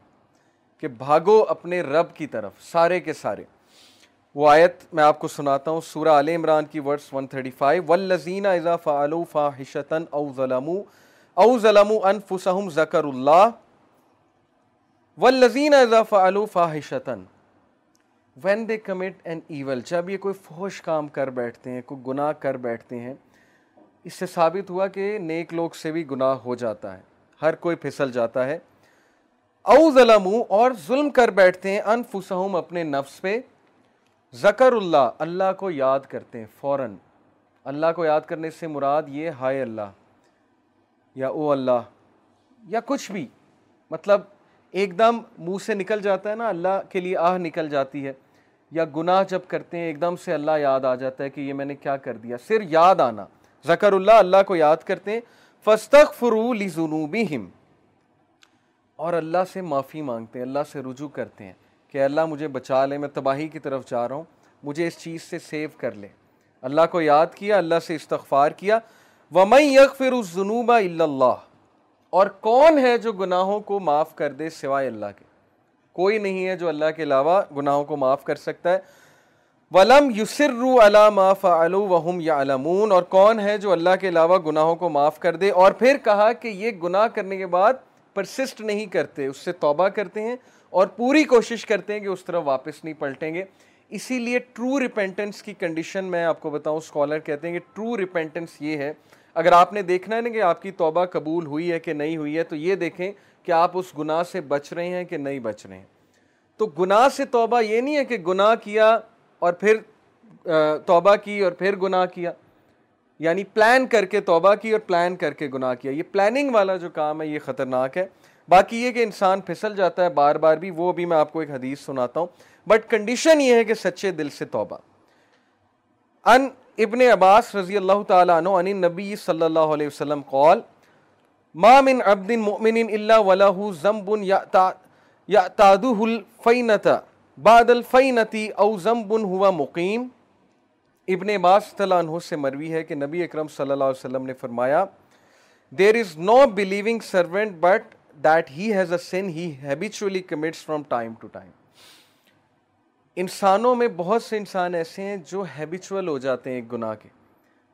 کہ بھاگو اپنے رب کی طرف، سارے کے سارے۔ وہ آیت میں آپ کو سناتا ہوں، سورہ عال عمران کی ورڈس 135 والذین اذا فعلوا فاحشتا او ظلموا او ظلموا انفسهم ذکر اللہ والذین اذا فعلوا فاحشتا when they commit an evil جب یہ کوئی فحش کام کر بیٹھتے ہیں، کوئی گناہ کر بیٹھتے ہیں، اس سے ثابت ہوا کہ نیک لوگ سے بھی گناہ ہو جاتا ہے، ہر کوئی پھسل جاتا ہے۔ او ظلموا اور ظلم کر بیٹھتے ہیں انفسهم اپنے نفس پہ۔ ذکر اللہ اللہ کو یاد کرتے ہیں، فوراً۔ اللہ کو یاد کرنے سے مراد یہ، ہائے اللہ، یا او اللہ، یا کچھ بھی۔ مطلب ایک دم منہ سے نکل جاتا ہے نا، اللہ کے لیے آہ نکل جاتی ہے، یا گناہ جب کرتے ہیں، ایک دم سے اللہ یاد آ جاتا ہے کہ یہ میں نے کیا کر دیا۔ صرف یاد آنا۔ ذکر اللہ اللہ کو یاد کرتے ہیں۔ فستق فرو لی اور اللہ سے معافی مانگتے ہیں، اللہ سے رجوع کرتے ہیں کہ اللہ مجھے بچا لے، میں تباہی کی طرف جا رہا ہوں، مجھے اس چیز سے سیو کر لے۔ اللہ کو یاد کیا، اللہ سے استغفار کیا۔ وَمَن يَغْفِرُ الزُّنُوبَ إِلَّا اللَّهِ۔ اور کون ہے جو گناہوں کو معاف کر دے سوائے اللہ کے؟ کوئی نہیں ہے جو اللہ کے علاوہ گناہوں کو معاف کر سکتا ہے۔ وَلَمْ يُسِرُّ عَلَى مَا فَعَلُوا وَهُمْ يَعْلَمُونَ اور کون ہے جو اللہ کے علاوہ گناہوں کو معاف کر دے اور پھر کہا کہ یہ گناہ کرنے کے بعد پرسسٹ نہیں کرتے، اس سے توبہ کرتے ہیں اور پوری کوشش کرتے ہیں کہ اس طرح واپس نہیں پلٹیں گے۔ اسی لیے ٹرو ریپینٹنس کی کنڈیشن میں آپ کو بتاؤں اسکالر کہتے ہیں کہ ٹرو ریپینٹنس یہ ہے اگر آپ نے دیکھنا ہے نا کہ آپ کی توبہ قبول ہوئی ہے کہ نہیں ہوئی ہے، تو یہ دیکھیں کہ آپ اس گناہ سے بچ رہے ہیں کہ نہیں بچ رہے ہیں۔ تو گناہ سے توبہ یہ نہیں ہے کہ گناہ کیا اور پھر توبہ کی اور پھر گناہ کیا۔ یعنی پلان کر کے توبہ کی اور پلان کر کے گناہ کیا۔ یہ پلاننگ والا جو کام ہے، یہ خطرناک ہے۔ باقی یہ کہ انسان پھسل جاتا ہے بار بار بھی، وہ بھی میں آپ کو ایک حدیث سناتا ہوں۔ بٹ کنڈیشن یہ ہے کہ سچے دل سے توبہ۔ ان ابن عباس رضی اللہ تعالیٰ عنہ ان نبی صلی اللہ علیہ وسلم قول ما من عبد مؤمن الا وله ذنب يعتاده الفینة بعد الفینة او ذنب هو مقیم. ابن عباس تعالیٰ عنہ سے مروی ہے کہ نبی اکرم صلی اللہ علیہ وسلم نے فرمایا، there is no believing servant but that he has a sin he habitually commits from time to time. انسانوں میں بہت سے انسان ایسے ہیں جو ہیبیچول ہو جاتے ہیں ایک گناہ کے۔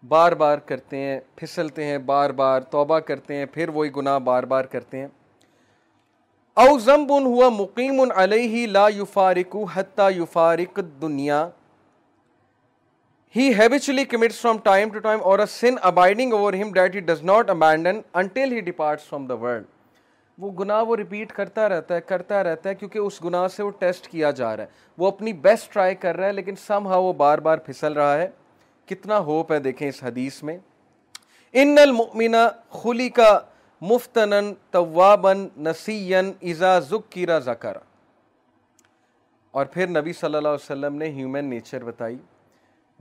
بار بار کرتے ہیں، پھسلتے ہیں، بار بار توبہ کرتے ہیں، پھر وہی گناہ بار بار کرتے ہیں۔ او ذنب ہوا مقیم علیہ لا یفارق حتی یفارق الدنیا۔ He habitually commits from time to time or a sin abiding over him that he does not abandon until he departs from the. وہ گناہ وہ ریپیٹ کرتا رہتا ہے، کرتا رہتا ہے کیونکہ اس گناہ سے وہ ٹیسٹ کیا جا رہا ہے۔ وہ اپنی بیسٹ ٹرائی کر رہا ہے لیکن سم ہاں وہ بار بار پھسل رہا ہے۔ کتنا ہوپ ہے دیکھیں اس حدیث میں۔ ان المؤمن خلی کا مفتن طوابن نسین ازا ذکر ذکر اور پھر نبی صلی اللہ علیہ وسلم نے ہیومن نیچر بتائی۔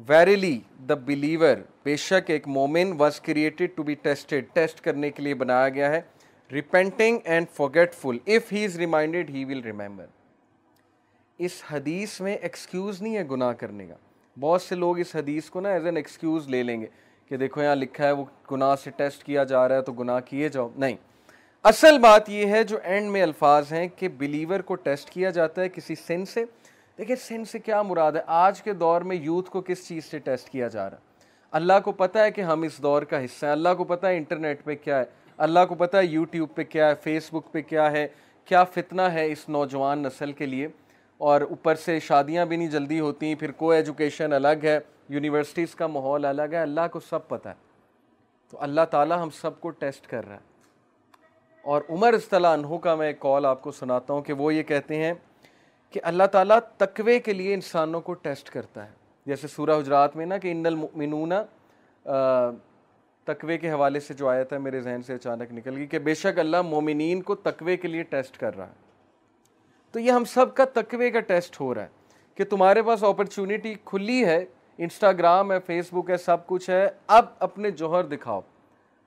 ویریلی دا بلیور بے شک ایک مومن was created to be tested test کرنے کے لیے بنایا گیا ہے۔ Repenting and forgetful if he is reminded he will remember اس حدیث میں ایکسکیوز نہیں ہے گناہ کرنے کا. بہت سے لوگ اس حدیث کو نا ایز این ایکسکیوز لے لیں گے کہ دیکھو یہاں لکھا ہے وہ گناہ سے ٹیسٹ کیا جا رہا ہے تو گناہ کیے جاؤ. نہیں. اصل بات یہ ہے جو اینڈ میں الفاظ ہیں کہ بلیور کو ٹیسٹ کیا جاتا ہے کسی سن سے. دیکھیں سن سے کیا مراد ہے؟ آج کے دور میں یوتھ کو کس چیز سے ٹیسٹ کیا جا رہا ہے؟ اللہ کو پتہ ہے کہ ہم اس دور کا حصہ ہیں. اللہ کو پتہ ہے انٹرنیٹ پہ کیا ہے. اللہ کو پتہ ہے یوٹیوب پہ کیا ہے فیس بک پہ کیا ہے، کیا فتنہ ہے اس نوجوان نسل کے لیے۔ اور اوپر سے شادیاں بھی نہیں جلدی ہوتی، پھر کو ایجوکیشن الگ ہے یونیورسٹیز کا ماحول الگ ہے، اللہ کو سب پتہ ہے۔ تو اللہ تعالیٰ ہم سب کو ٹیسٹ کر رہا ہے۔ اور عمر اصطلاح انہوں کا میں ایک کال آپ کو سناتا ہوں کہ وہ یہ کہتے ہیں کہ اللہ تعالیٰ تقوی کے لیے انسانوں کو ٹیسٹ کرتا ہے۔ جیسے سورہ حجرات میں نا کہ ان المؤمنون تقوی کے حوالے سے جو آیا تھا میرے ذہن سے اچانک نکل گئی کہ بے شک اللہ مومنین کو تقوی کے لیے ٹیسٹ کر رہا ہے۔ تو یہ ہم سب کا تقوی کا ٹیسٹ ہو رہا ہے کہ تمہارے پاس اپرچونٹی کھلی ہے انسٹاگرام ہے فیس بک ہے، سب کچھ ہے۔ اب اپنے جوہر دکھاؤ۔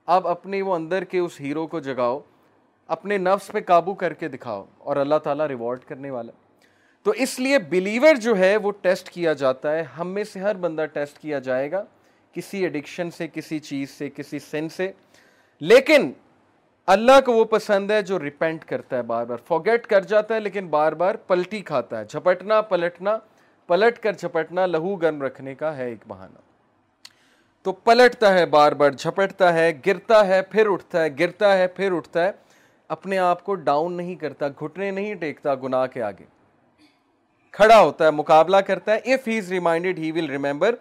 اب اپنے وہ اندر کے اس ہیرو کو جگاؤ۔ اپنے نفس پہ قابو کر کے دکھاؤ۔ اور اللہ تعالیٰ ریوارڈ کرنے والا تو اس لیے بلیور جو ہے وہ ٹیسٹ کیا جاتا ہے۔ ہم میں سے ہر بندہ ٹیسٹ کیا جائے گا۔ کسی ایڈکشن سے، کسی چیز سے، کسی سن سے۔ لیکن اللہ کو وہ پسند ہے جو ریپینٹ کرتا ہے بار بار فوگیٹ کر جاتا ہے لیکن بار بار پلٹی کھاتا ہے۔ جھپٹنا، پلٹنا، پلٹ کر جھپٹنا لہو گرم رکھنے کا ہے ایک بہانہ۔ تو پلٹتا ہے بار بار جھپٹتا ہے، گرتا ہے، پھر اٹھتا ہے، گرتا ہے، پھر اٹھتا ہے۔ اپنے آپ کو ڈاؤن نہیں کرتا، گھٹنے نہیں ٹیکتا گناہ کے آگے۔ کھڑا ہوتا ہے، مقابلہ کرتا ہے۔ If he is reminded he will remember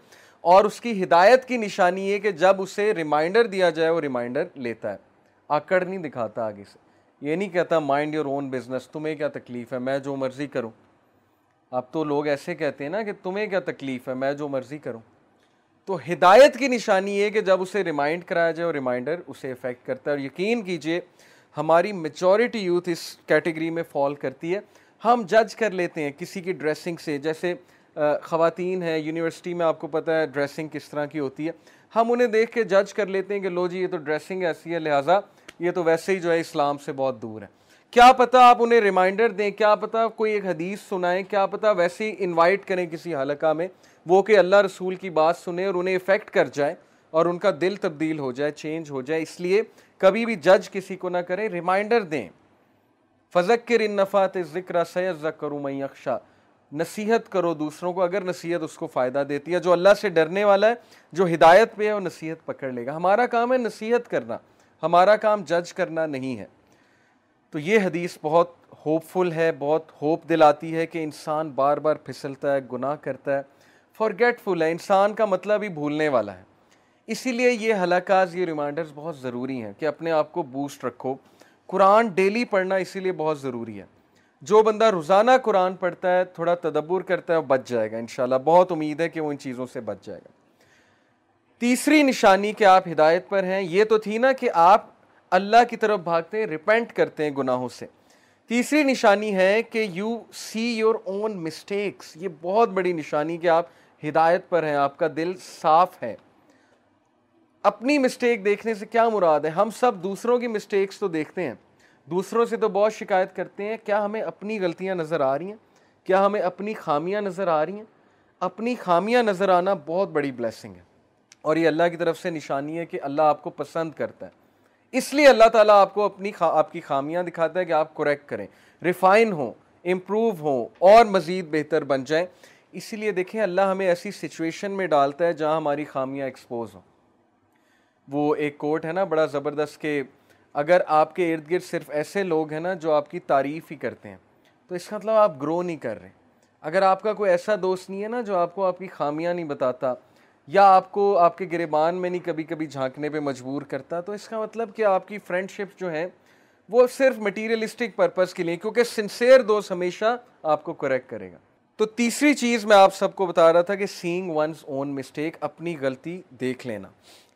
اور اس کی ہدایت کی نشانی ہے کہ جب اسے ریمائنڈر دیا جائے، وہ ریمائنڈر لیتا ہے۔ آکڑ نہیں دکھاتا آگے سے۔ یہ نہیں کہتا مائنڈ یور اون بزنس تمہیں کیا تکلیف ہے؟ میں جو مرضی کروں۔ اب تو لوگ ایسے کہتے ہیں نا کہ تمہیں کیا تکلیف ہے؟ میں جو مرضی کروں۔ تو ہدایت کی نشانی ہے کہ جب اسے ریمائنڈ کرایا جائے اور ریمائنڈر اسے افیکٹ کرتا ہے۔ اور یقین کیجیے، ہماری میچورٹی یوتھ اس کیٹیگری میں فال کرتی ہے۔ ہم جج کر لیتے ہیں کسی کی ڈریسنگ سے۔ جیسے خواتین ہیں، یونیورسٹی میں آپ کو پتہ ہے ڈریسنگ کس طرح کی ہوتی ہے۔ ہم انہیں دیکھ کے جج کر لیتے ہیں کہ لو جی یہ تو ڈریسنگ ایسی ہے، لہٰذا یہ تو ویسے ہی جو ہے اسلام سے بہت دور ہے۔ کیا پتا آپ انہیں ریمائنڈر دیں، کیا پتا کوئی ایک حدیث سنائیں، کیا پتا ویسے ہی انوائٹ کریں کسی حلقہ میں، وہ کہ اللہ رسول کی بات سنیں اور انہیں افیکٹ کر جائے اور ان کا دل تبدیل ہو جائے چینج ہو جائے۔ اس لیے کبھی بھی جج کسی کو نہ کریں ریمائنڈر دیں۔ فضکر ان نفات ذکر سید کروں میں اکشا نصیحت کرو دوسروں کو، اگر نصیحت اس کو فائدہ دیتی ہے، جو اللہ سے ڈرنے والا ہے، جو ہدایت پہ ہے، وہ نصیحت پکڑ لے گا۔ ہمارا کام ہے نصیحت کرنا۔ ہمارا کام جج کرنا نہیں ہے۔ تو یہ حدیث بہت ہوپ فل ہے، بہت ہوپ دلاتی ہے کہ انسان بار بار پھسلتا ہے، گناہ کرتا ہے۔ فارگیٹ فل ہے، انسان کا مطلب ہی بھولنے والا ہے۔ اسی لیے یہ حلقات یہ ریمائنڈرز بہت ضروری ہیں کہ اپنے آپ کو بوسٹ رکھو۔ قرآن ڈیلی پڑھنا اسی لیے بہت ضروری ہے۔ جو بندہ روزانہ قرآن پڑھتا ہے، تھوڑا تدبر کرتا ہے، وہ بچ جائے گا، انشاءاللہ۔ بہت امید ہے کہ وہ ان چیزوں سے بچ جائے گا۔ تیسری نشانی کہ آپ ہدایت پر ہیں، یہ تو تھی نا کہ آپ اللہ کی طرف بھاگتے ہیں ریپینٹ کرتے ہیں گناہوں سے۔ تیسری نشانی ہے کہ you see your own mistakes یہ بہت بڑی نشانی کہ آپ ہدایت پر ہیں، آپ کا دل صاف ہے۔ اپنی مسٹیک دیکھنے سے کیا مراد ہے؟ ہم سب دوسروں کی مسٹیکس تو دیکھتے ہیں۔ دوسروں سے تو بہت شکایت کرتے ہیں، کیا ہمیں اپنی غلطیاں نظر آ رہی ہیں؟ کیا ہمیں اپنی خامیاں نظر آ رہی ہیں؟ اپنی خامیاں نظر آنا بہت بڑی بلیسنگ ہے۔ اور یہ اللہ کی طرف سے نشانی ہے کہ اللہ آپ کو پسند کرتا ہے۔ اس لیے اللہ تعالیٰ آپ کو اپنی آپ کی خامیاں دکھاتا ہے کہ آپ کریکٹ کریں۔ ریفائن ہوں امپروو ہوں، اور مزید بہتر بن جائیں۔ اسی لیے دیکھیں، اللہ ہمیں ایسی سچویشن میں ڈالتا ہے جہاں ہماری خامیاں ایکسپوز ہوں۔ وہ ایک کوٹ ہے نا، بڑا زبردست کہ اگر آپ کے ارد گرد صرف ایسے لوگ ہیں نا جو آپ کی تعریف ہی کرتے ہیں، تو اس کا مطلب آپ گرو نہیں کر رہے۔ اگر آپ کا کوئی ایسا دوست نہیں ہے نا جو آپ کو آپ کی خامیاں نہیں بتاتا، یا آپ کو آپ کے گریبان میں نہیں کبھی کبھی جھانکنے پہ مجبور کرتا، تو اس کا مطلب کہ آپ کی فرینڈ شپ جو ہیں، وہ صرف مٹیریلسٹک پرپز کے لیے، کیونکہ سنسیئر دوست ہمیشہ آپ کو کریکٹ کرے گا۔ تو تیسری چیز میں آپ سب کو بتا رہا تھا کہ سینگ ونز اون مسٹیک اپنی غلطی دیکھ لینا۔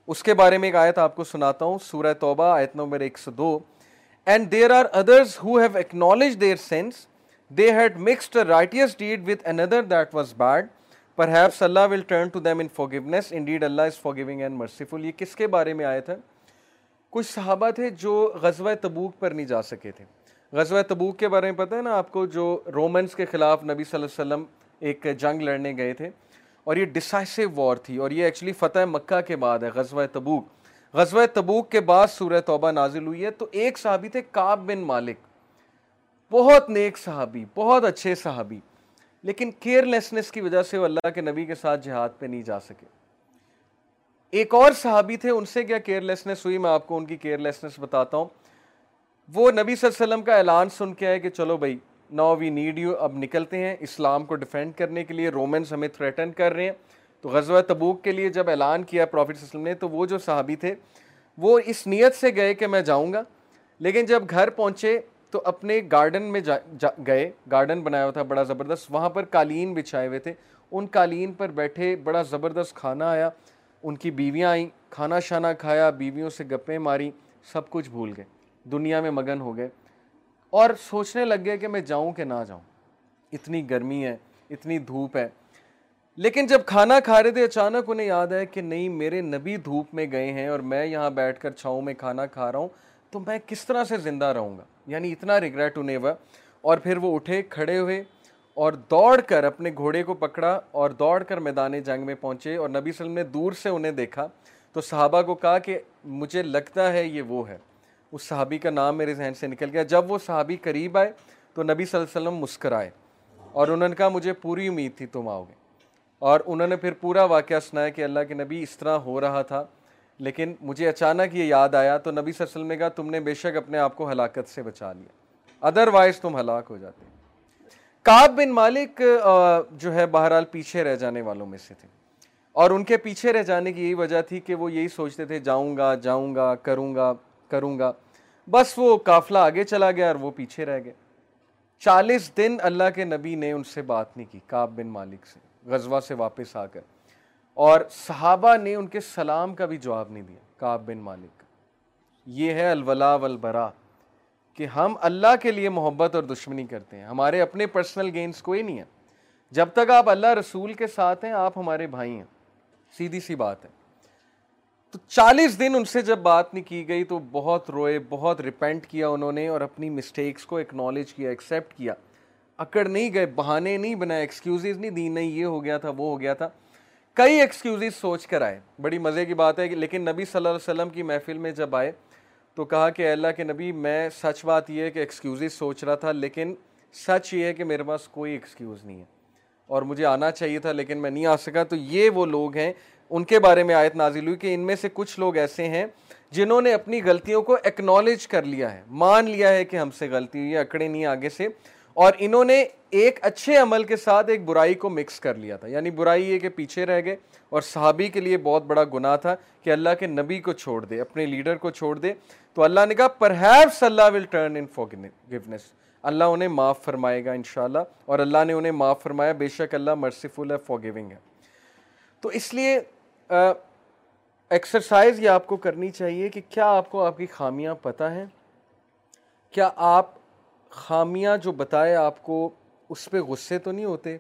اس کے بارے میں ایک آیت آپ کو سناتا ہوں، سورہ توبہ، آیت نمبر ایک سو دو۔ And there are others who have acknowledged their sins they had mixed righteous deed with another that was bad perhaps Allah will turn to them in forgiveness indeed Allah is forgiving and merciful یہ کس کے بارے میں آئے تھے کچھ صحابہ تھے جو غزوہ تبوک پر نہیں جا سکے تھے۔ غزوہ تبوک کے بارے میں پتہ ہے نا آپ کو جو رومنس کے خلاف نبی صلی اللہ علیہ وسلم ایک جنگ لڑنے گئے تھے۔ اور یہ ڈسائسو وار تھی اور یہ ایکچولی فتح مکہ کے بعد ہے، غزوہ تبوک۔ غزوہ تبوک کے بعد سورہ توبہ نازل ہوئی ہے تو ایک صحابی تھے کاب بن مالک۔ بہت نیک صحابی، بہت اچھے صحابی۔ لیکن کیئر لیسنس کی وجہ سے وہ اللہ کے نبی کے ساتھ جہاد پہ نہیں جا سکے۔ ایک اور صحابی تھے، ان سے کیا کیئر لیسنس ہوئی؟ میں آپ کو ان کی کیئر لیسنس بتاتا ہوں۔ وہ نبی صلی اللہ علیہ وسلم کا اعلان سن کے آئے کہ چلو بھائی ناؤ وی نیڈ یو اب نکلتے ہیں اسلام کو ڈیفینڈ کرنے کے لیے. رومنس ہمیں تھریٹن کر رہے ہیں. تو غزوہ تبوک کے لیے جب اعلان کیا پروفیٹ وسلم نے، تو وہ جو صحابی تھے، وہ اس نیت سے گئے کہ میں جاؤں گا. لیکن جب گھر پہنچے، تو اپنے گارڈن میں جا جا، گئے. گارڈن بنایا ہوا تھا، بڑا زبردست. وہاں پر قالین بچھائے ہوئے تھے. ان قالین پر بیٹھے، بڑا زبردست کھانا آیا. ان کی بیویاں آئیں، کھانا شانا کھایا، بیویوں سے گپیں ماری، سب کچھ بھول گئے. دنیا میں مگن ہو گئے. اور سوچنے لگ گئے کہ میں جاؤں کہ نہ جاؤں۔ اتنی گرمی ہے، اتنی دھوپ ہے۔ لیکن جب کھانا کھا رہے تھے، اچانک انہیں یاد ہے کہ نہیں، میرے نبی دھوپ میں گئے ہیں اور میں یہاں بیٹھ کر چھاؤں میں کھانا کھا رہا ہوں، تو میں کس طرح سے زندہ رہوں گا؟ یعنی اتنا ریگریٹ انہیں ہوا۔ اور پھر وہ اٹھے، کھڑے ہوئے اور دوڑ کر اپنے گھوڑے کو پکڑا اور دوڑ کر میدان جنگ میں پہنچے اور نبی صلی اللہ علیہ وسلم نے دور سے انہیں دیکھا۔ تو صحابہ کو کہا کہ مجھے لگتا ہے یہ وہ ہے۔ اس صحابی کا نام میرے ذہن سے نکل گیا۔ جب وہ صحابی قریب آئے تو نبی صلی اللہ علیہ وسلم مسکرائے اور انہوں نے کہا، مجھے پوری امید تھی تم آؤ گے۔ اور انہوں نے پھر پورا واقعہ سنایا کہ اللہ کے نبی اس طرح ہو رہا تھا۔ لیکن مجھے اچانک یہ یاد آیا تو نبی صلی اللہ علیہ وسلم نے کہا، تم نے بے شک اپنے آپ کو ہلاکت سے بچا لیا۔ ادر وائز تم ہلاک ہو جاتے۔ کاب بن مالک جو ہے، بہرحال پیچھے رہ جانے والوں میں سے تھے۔ اور ان کے پیچھے رہ جانے کی یہی وجہ تھی کہ وہ یہی سوچتے تھے، جاؤں گا جاؤں گا، کروں گا۔ کروں گا۔ بس وہ قافلہ آگے چلا گیا اور وہ پیچھے رہ گئے۔ چالیس دن اللہ کے نبی نے ان سے بات نہیں کی کاب بن مالک سے، غزوہ سے واپس آ کر۔ اور صحابہ نے ان کے سلام کا بھی جواب نہیں دیا کاب بن مالک کا۔ یہ ہے الولا والبرا، کہ ہم اللہ کے لیے محبت اور دشمنی کرتے ہیں۔ ہمارے اپنے پرسنل گینز کوئی نہیں ہے۔ جب تک آپ اللہ رسول کے ساتھ ہیں، آپ ہمارے بھائی ہیں۔ سیدھی سی بات ہے۔ تو چالیس دن ان سے جب بات نہیں کی گئی تو بہت روئے، بہت ریپینٹ کیا انہوں نے اور اپنی مسٹیکس کو اکنالج کیا ایکسیپٹ کیا۔ اکڑ نہیں گئے، بہانے نہیں بنائے ایکسکیوزز نہیں دی، نہیں، یہ ہو گیا تھا، وہ ہو گیا تھا۔ کئی ایکسکیوزز سوچ کر آئے۔ بڑی مزے کی بات ہے لیکن نبی صلی اللہ علیہ وسلم کی محفل میں جب آئے تو کہا کہ اللہ کے نبی، میں سچ بات یہ ہے کہ ایکسکیوزز سوچ رہا تھا، لیکن سچ یہ ہے کہ میرے پاس کوئی ایکسکیوز نہیں ہے۔ اور مجھے آنا چاہیے تھا، لیکن میں نہیں آ سکا۔ تو یہ وہ لوگ ہیں ان کے بارے میں آیت نازل ہوئی کہ ان میں سے کچھ لوگ ایسے ہیں جنہوں نے اپنی غلطیوں کو ایکنالج کر لیا ہے، مان لیا ہے کہ ہم سے غلطی ہوئی ہے، اکڑے نہیں آگے سے۔ اور انہوں نے ایک اچھے عمل کے ساتھ ایک برائی کو مکس کر لیا تھا۔ یعنی برائی یہ کہ پیچھے رہ گئے اور صحابی کے لیے بہت بڑا گناہ تھا کہ اللہ کے نبی کو چھوڑ دے، اپنے لیڈر کو چھوڑ دے۔ تو اللہ نے کہا perhaps Allah will turn in forgiveness اللہ انہیں معاف فرمائے گا انشاءاللہ، اور اللہ نے انہیں معاف فرمایا، بے شک اللہ مرسیفل ہے فارگیونگ ہے۔ تو اس لیے ایکسرسائز یہ آپ کو کرنی چاہیے کہ کیا آپ کو آپ کی خامیاں پتہ ہیں؟ کیا آپ خامیاں جو بتائے آپ کو اس پہ غصے تو نہیں ہوتے؟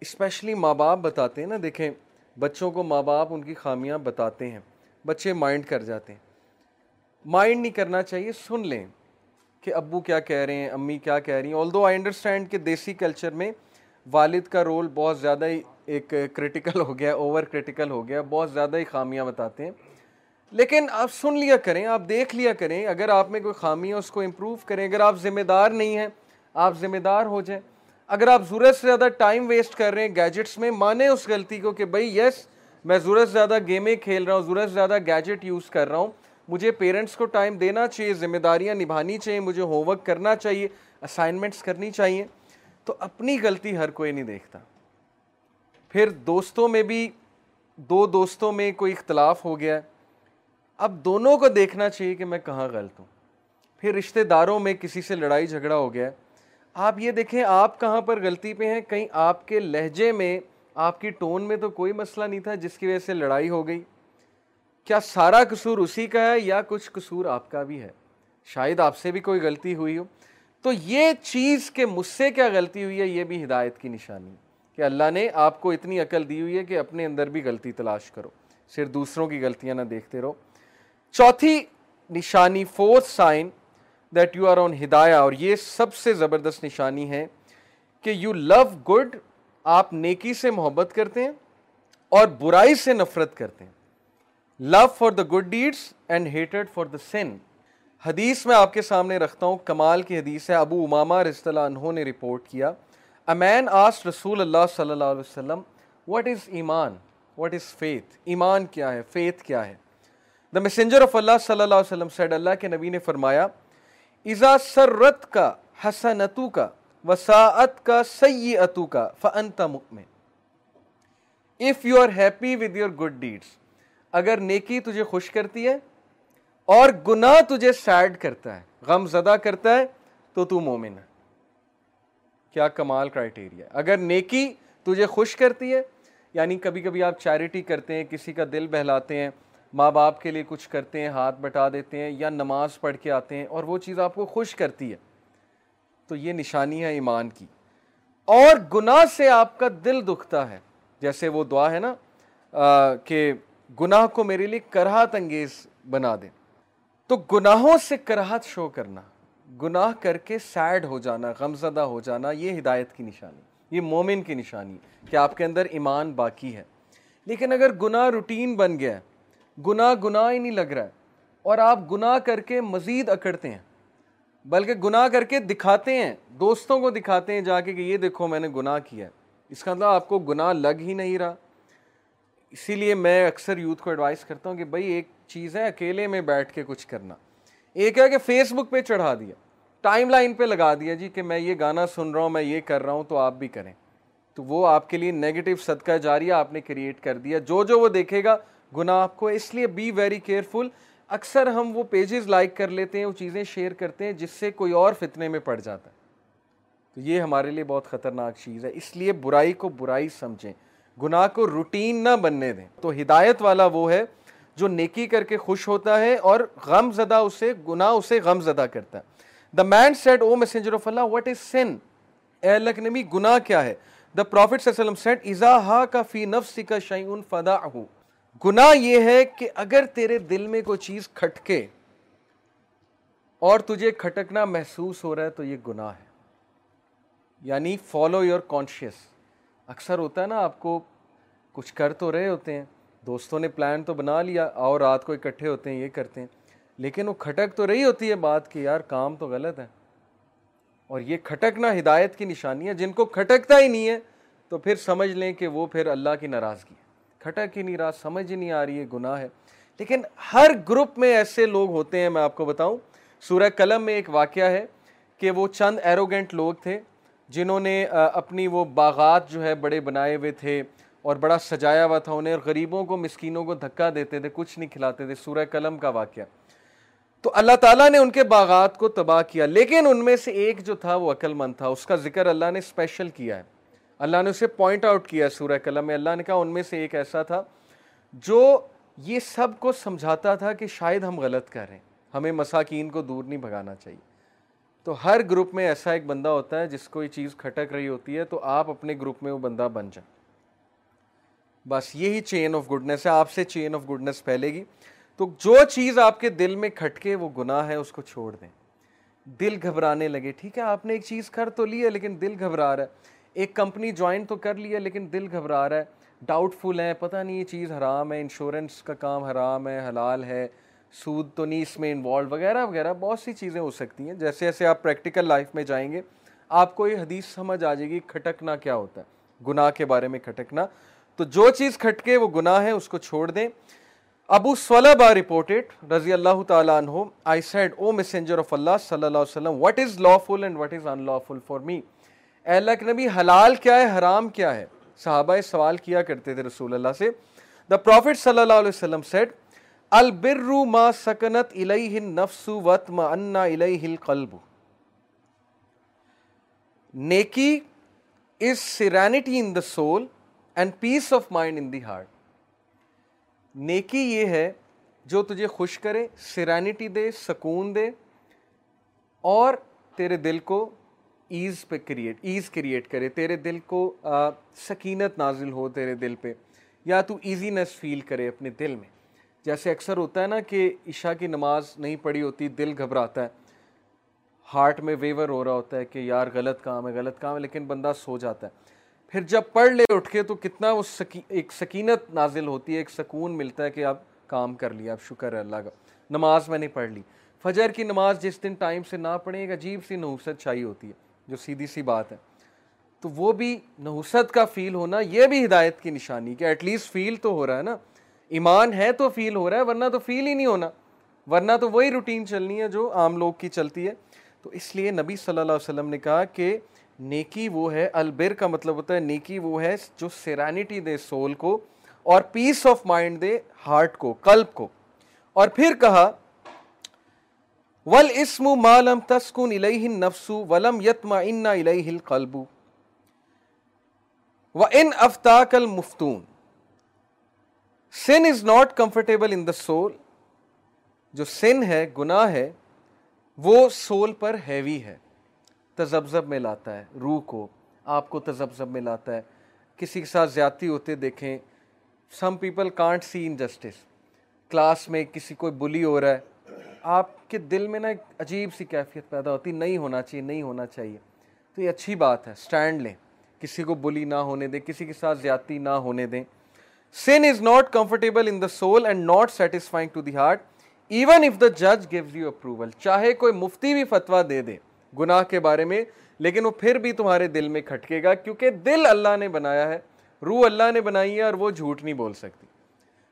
اسپیشلی ماں باپ بتاتے ہیں نا، دیکھیں بچوں کو ماں باپ ان کی خامیاں بتاتے ہیں، بچے مائنڈ کر جاتے ہیں۔ مائنڈ نہیں کرنا چاہیے، سن لیں کہ ابو کیا کہہ رہے ہیں، امی کیا کہہ رہی ہیں۔ آل دو آئی انڈرسٹینڈ کہ دیسی کلچر میں والد کا رول بہت زیادہ ہی ایک کرٹیکل ہو گیا اوور کرٹیکل ہو گیا، بہت زیادہ ہی خامیاں بتاتے ہیں۔ لیکن آپ سن لیا کریں، آپ دیکھ لیا کریں، اگر آپ میں کوئی خامی ہے اس کو امپروو کریں، اگر آپ ذمہ دار نہیں ہیں، آپ ذمہ دار ہو جائیں۔ اگر آپ ضرورت سے زیادہ ٹائم ویسٹ کر رہے ہیں گیجٹس میں مانیں اس غلطی کو کہ بھائی یس میں ضرورت سے زیادہ گیمیں کھیل رہا ہوں، ضرورت سے زیادہ گیجٹ یوز کر رہا ہوں۔ مجھے پیرنٹس کو ٹائم دینا چاہیے ذمہ داریاں نبھانی چاہیے، مجھے ہوم ورک کرنا چاہیے اسائنمنٹس کرنی چاہیے۔ تو اپنی غلطی ہر کوئی نہیں دیکھتا۔ پھر دوستوں میں بھی دو دوستوں میں کوئی اختلاف ہو گیا اب دونوں کو دیکھنا چاہیے کہ میں کہاں غلط ہوں۔ پھر رشتہ داروں میں کسی سے لڑائی جھگڑا ہو گیا آپ یہ دیکھیں آپ کہاں پر غلطی پہ ہیں۔ کہیں آپ کے لہجے میں، آپ کی ٹون میں تو کوئی مسئلہ نہیں تھا جس کی وجہ سے لڑائی ہو گئی۔ کیا سارا قصور اسی کا ہے یا کچھ قصور آپ کا بھی ہے؟ شاید آپ سے بھی کوئی غلطی ہوئی ہو۔ تو یہ چیز کہ مجھ سے کیا غلطی ہوئی ہے، یہ بھی ہدایت کی نشانی۔ ہے کہ اللہ نے آپ کو اتنی عقل دی ہوئی ہے کہ اپنے اندر بھی غلطی تلاش کرو۔ صرف دوسروں کی غلطیاں نہ دیکھتے رہو۔ چوتھی نشانی fourth sign that you are on ہدایہ۔ اور یہ سب سے زبردست نشانی ہے کہ یو لو گڈ آپ نیکی سے محبت کرتے ہیں اور برائی سے نفرت کرتے ہیں۔ Love for the good deeds and hated for the sin حدیث میں آپ کے سامنے رکھتا ہوں، کمال کی حدیث ہے۔ ابو امامہ رضی اللہ عنہ نے رپورٹ کیا۔ A man asked رسول اللہ صلی اللہ علیہ وسلم what is ایمان what is faith? ایمان کیا ہے faith کیا ہے the messenger of Allah صلی اللہ علیہ وسلم said اللہ کے نبی نے فرمایا اذا سرت کا حسنتو کا وساعت کا سیئتو کا فانت مؤمن if you are happy with your good deeds اگر نیکی تجھے خوش کرتی ہے اور گناہ تجھے سیڈ کرتا ہے، غم زدہ کرتا ہے، تو تو مومن ہے۔ کیا کمال کرائٹیریا اگر نیکی تجھے خوش کرتی ہے یعنی کبھی کبھی آپ چیریٹی کرتے ہیں، کسی کا دل بہلاتے ہیں، ماں باپ کے لیے کچھ کرتے ہیں، ہاتھ بٹا دیتے ہیں یا نماز پڑھ کے آتے ہیں اور وہ چیز آپ کو خوش کرتی ہے، تو یہ نشانی ہے ایمان کی۔ اور گناہ سے آپ کا دل دکھتا ہے۔ جیسے وہ دعا ہے نا کہ گناہ کو میرے لیے کراہت انگیز بنا دے۔ تو گناہوں سے کراہت شو کرنا۔ گناہ کر کے سیڈ ہو جانا، غمزدہ ہو جانا، یہ ہدایت کی نشانی، یہ مومن کی نشانی کہ آپ کے اندر ایمان باقی ہے۔ لیکن اگر گناہ روٹین بن گیا ہے گناہ گناہ ہی نہیں لگ رہا ہے اور آپ گناہ کر کے مزید اکڑتے ہیں، بلکہ گناہ کر کے دکھاتے ہیں، دوستوں کو دکھاتے ہیں جا کے کہ یہ دیکھو میں نے گناہ کیا ہے۔ اس کا مطلب آپ کو گناہ لگ ہی نہیں رہا۔ اسی لیے میں اکثر یوتھ کو ایڈوائز کرتا ہوں کہ بھائی ایک چیز ہے، اکیلے میں بیٹھ کے کچھ کرنا۔ ایک ہے کہ فیس بک پہ چڑھا دیا۔ ٹائم لائن پہ لگا دیا جی کہ میں یہ گانا سن رہا ہوں، میں یہ کر رہا ہوں، تو آپ بھی کریں۔ تو وہ آپ کے لیے نیگیٹو صدقہ جاریہ آپ نے کریٹ کر دیا۔ جو جو وہ دیکھے گا، گناہ آپ کو۔ اس لیے بی ویری کیئرفل اکثر ہم وہ پیجز لائک کر لیتے ہیں، وہ چیزیں شیئر کرتے ہیں جس سے کوئی اور فتنے میں پڑ جاتا ہے۔ تو یہ ہمارے لیے بہت خطرناک چیز ہے۔ اس لیے برائی کو برائی سمجھیں۔ گناہ کو روٹین نہ بننے دیں۔ تو ہدایت والا وہ ہے جو نیکی کر کے خوش ہوتا ہے اور غم زدہ اسے، گناہ اسے غم زدہ کرتا ہے۔ The man said O messenger of Allah what is sin اے اللہ کے نبی، گناہ کیا ہے? دا پروفٹ صلی اللہ علیہ وسلم سیٹ ازا ہا کا فی نفس کا شیئن فدا گناہ یہ ہے کہ اگر تیرے دل میں کوئی چیز کھٹکے اور تجھے کھٹکنا محسوس ہو رہا ہے تو یہ گناہ ہے۔ یعنی فالو یور کانشیس اکثر ہوتا ہے نا، آپ کو کچھ کر تو رہے ہوتے ہیں، دوستوں نے پلان تو بنا لیا، اور رات کو اکٹھے ہوتے ہیں، یہ کرتے ہیں۔ لیکن وہ کھٹک تو رہی ہوتی ہے بات کہ یار کام تو غلط ہے۔ اور یہ کھٹکنا ہدایت کی نشانی ہے۔ جن کو کھٹکتا ہی نہیں ہے، تو پھر سمجھ لیں کہ وہ پھر اللہ کی ناراضگی کھٹک ہی نہیں رہا، سمجھ ہی نہیں آ رہی ہے گناہ ہے۔ لیکن ہر گروپ میں ایسے لوگ ہوتے ہیں، میں آپ کو بتاؤں۔ سورہ قلم میں ایک واقعہ ہے کہ وہ چند ایروگینٹ لوگ تھے جنہوں نے اپنی وہ باغات جو ہے بڑے بنائے ہوئے تھے اور بڑا سجایا ہوا تھا انہیں، اور غریبوں کو، مسکینوں کو دھکا دیتے تھے، کچھ نہیں کھلاتے تھے۔ سورہ قلم کا واقعہ۔ تو اللہ تعالیٰ نے ان کے باغات کو تباہ کیا، لیکن ان میں سے ایک جو تھا وہ عقل مند تھا، اس کا ذکر اللہ نے اسپیشل کیا ہے۔ اللہ نے اسے پوائنٹ آؤٹ کیا ہے سورہ قلم میں، اللہ نے کہا ان میں سے ایک ایسا تھا جو یہ سب کو سمجھاتا تھا کہ شاید ہم غلط کر رہے ہیں، ہمیں مساکین کو دور نہیں بھگانا چاہیے۔ تو ہر گروپ میں ایسا ایک بندہ ہوتا ہے جس کو یہ چیز کھٹک رہی ہوتی ہے، تو آپ اپنے گروپ میں وہ بندہ بن جائیں۔ بس یہی چین آف گڈنس ہے، آپ سے چین آف گڈنس پھیلے گی۔ تو جو چیز آپ کے دل میں کھٹکے، وہ گناہ ہے، اس کو چھوڑ دیں۔ دل گھبرانے لگے، ٹھیک ہے، آپ نے ایک چیز کر تو لی ہے، لیکن دل گھبرا رہا ہے۔ ایک کمپنی جوائن تو کر لیا لیکن دل گھبرا رہا ہے۔ ڈاؤٹ فل ہے پتہ نہیں یہ چیز حرام ہے، انشورنس کا کام حرام ہے، حلال ہے، سود تو نہیں اس میں انوالو، وغیرہ وغیرہ، بہت سی چیزیں ہو سکتی ہیں۔ جیسے جیسے آپ پریکٹیکل لائف میں جائیں گے، آپ کو یہ حدیث سمجھ آ جائے گی، کھٹکنا کیا ہوتا ہے۔ گناہ کے بارے میں کھٹکنا۔ تو جو چیز کھٹکے، وہ گناہ ہے، اس کو چھوڑ دیں۔ ابو سولبا رپورٹڈ رضی اللہ تعالیٰ عنہ I said O messenger of Allah صلی اللہ علیہ وسلم what is lawful and what is unlawful for me اے اللہ کے نبی، حلال کیا ہے، حرام کیا ہے؟ صحابہ سوال کیا کرتے تھے رسول اللہ سے۔ دا پروفٹ صلی اللہ علیہ وسلم سیٹ البر ما سکنت الیہ النفس وطمئن الیہ القلب نیکی is serenity in the soul and peace of mind in the heart نیکی یہ ہے جو تجھے خوش کرے سیرینٹی دے، سکون دے، اور تیرے دل کو ایز پہ کریٹ ایز کریٹ کرے، تیرے دل کو سکینت نازل ہو تیرے دل پہ، یا تو ایزینس فیل کرے اپنے دل میں۔ جیسے اکثر ہوتا ہے نا کہ عشاء کی نماز نہیں پڑھی ہوتی، دل گھبراتا ہے۔ ہارٹ میں ویور ہو رہا ہوتا ہے کہ یار غلط کام ہے، غلط کام ہے، لیکن بندہ سو جاتا ہے۔ پھر جب پڑھ لے اٹھ کے تو کتنا وہ ایک سکینت نازل ہوتی ہے، ایک سکون ملتا ہے کہ اب کام کر لیا اب شکر ہے، اللہ کا۔ نماز میں نے پڑھ لی۔ فجر کی نماز جس دن ٹائم سے نہ پڑھیں، ایک عجیب سی نحوست چھائی ہوتی ہے، جو سیدھی سی بات ہے۔ تو وہ بھی نحوست کا فیل ہونا یہ بھی ہدایت کی نشانی کہ ایٹ لیسٹ فیل تو ہو رہا ہے نا۔ ایمان ہے تو فیل ہو رہا ہے، ورنہ تو فیل ہی نہیں ہونا۔ ورنہ تو وہی روٹین چلنی ہے جو عام لوگ کی چلتی ہے۔ تو اس لیے نبی صلی اللہ علیہ وسلم نے کہا کہ نیکی وہ ہے، البر کا مطلب ہوتا ہے نیکی وہ ہے جو سیرانٹی دے سول کو اور peace of mind the heart کو، قلب کو۔ اور پھر کہا ول اسم مالم تسکن الہ نفسو ولم یتما انا الہ القلب۔ و ان افتاق المفتون۔ Sin is not comfortable in the soul جو سن ہے، گناہ ہے، وہ سول پر ہیوی ہے۔ تزبزب میں لاتا ہے، روح کو، آپ کو تزبزب میں لاتا ہے۔ کسی کے ساتھ زیادتی ہوتے دیکھیں some people can't see injustice class میں کسی کوئی بلی ہو رہا ہے، آپ کے دل میں نا ایک عجیب سی کیفیت پیدا ہوتی، نہیں ہونا چاہیے، نہیں ہونا چاہیے۔ تو یہ اچھی بات ہے سٹینڈ لیں۔ کسی کو بلی نہ ہونے دیں، کسی کے ساتھ زیادتی نہ ہونے دیں۔ Sin is not comfortable in the soul and not satisfying to the heart even if the جج گیوز یو اپروول چاہے کوئی مفتی بھی فتوا دے دے۔ گناہ کے بارے میں، لیکن وہ پھر بھی تمہارے دل میں کھٹکے گا، کیونکہ دل اللہ نے بنایا ہے، روح اللہ نے بنائی ہے اور وہ جھوٹ نہیں بول سکتی۔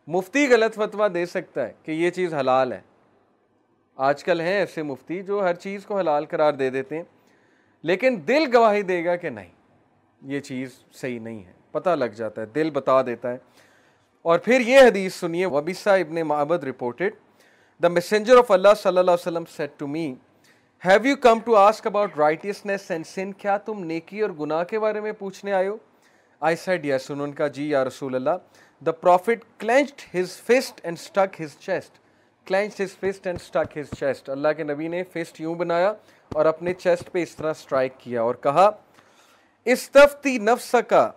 مفتی غلط فتوا دے سکتا ہے کہ یہ چیز حلال ہے۔ آج کل ہیں ایسے مفتی جو ہر چیز کو حلال قرار دے دیتے ہیں، لیکن دل گواہی دے گا کہ نہیں، یہ چیز صحیح نہیں ہے۔ پتہ لگ جاتا ہے، دل بتا دیتا ہے۔ اور پھر یہ حدیث سنیے Wabisa ibn Mabad reported the messenger of Allah صلی اللہ علیہ وسلم said to me have you come to ask about righteousness and sin کیا تم نیکی اور گناہ کے بارے میں پوچھنے آئے ہو? آئی سیڈ یس انہوں کا جی یا رسول Allah. The prophet clenched his fist and struck his chest clench his fist and struck his chest Allah کے نبی نے فسٹ یوں بنایا اور اپنے چیسٹ پہ اس طرح اسٹرائک کیا اور کہا، استفتی نفس کا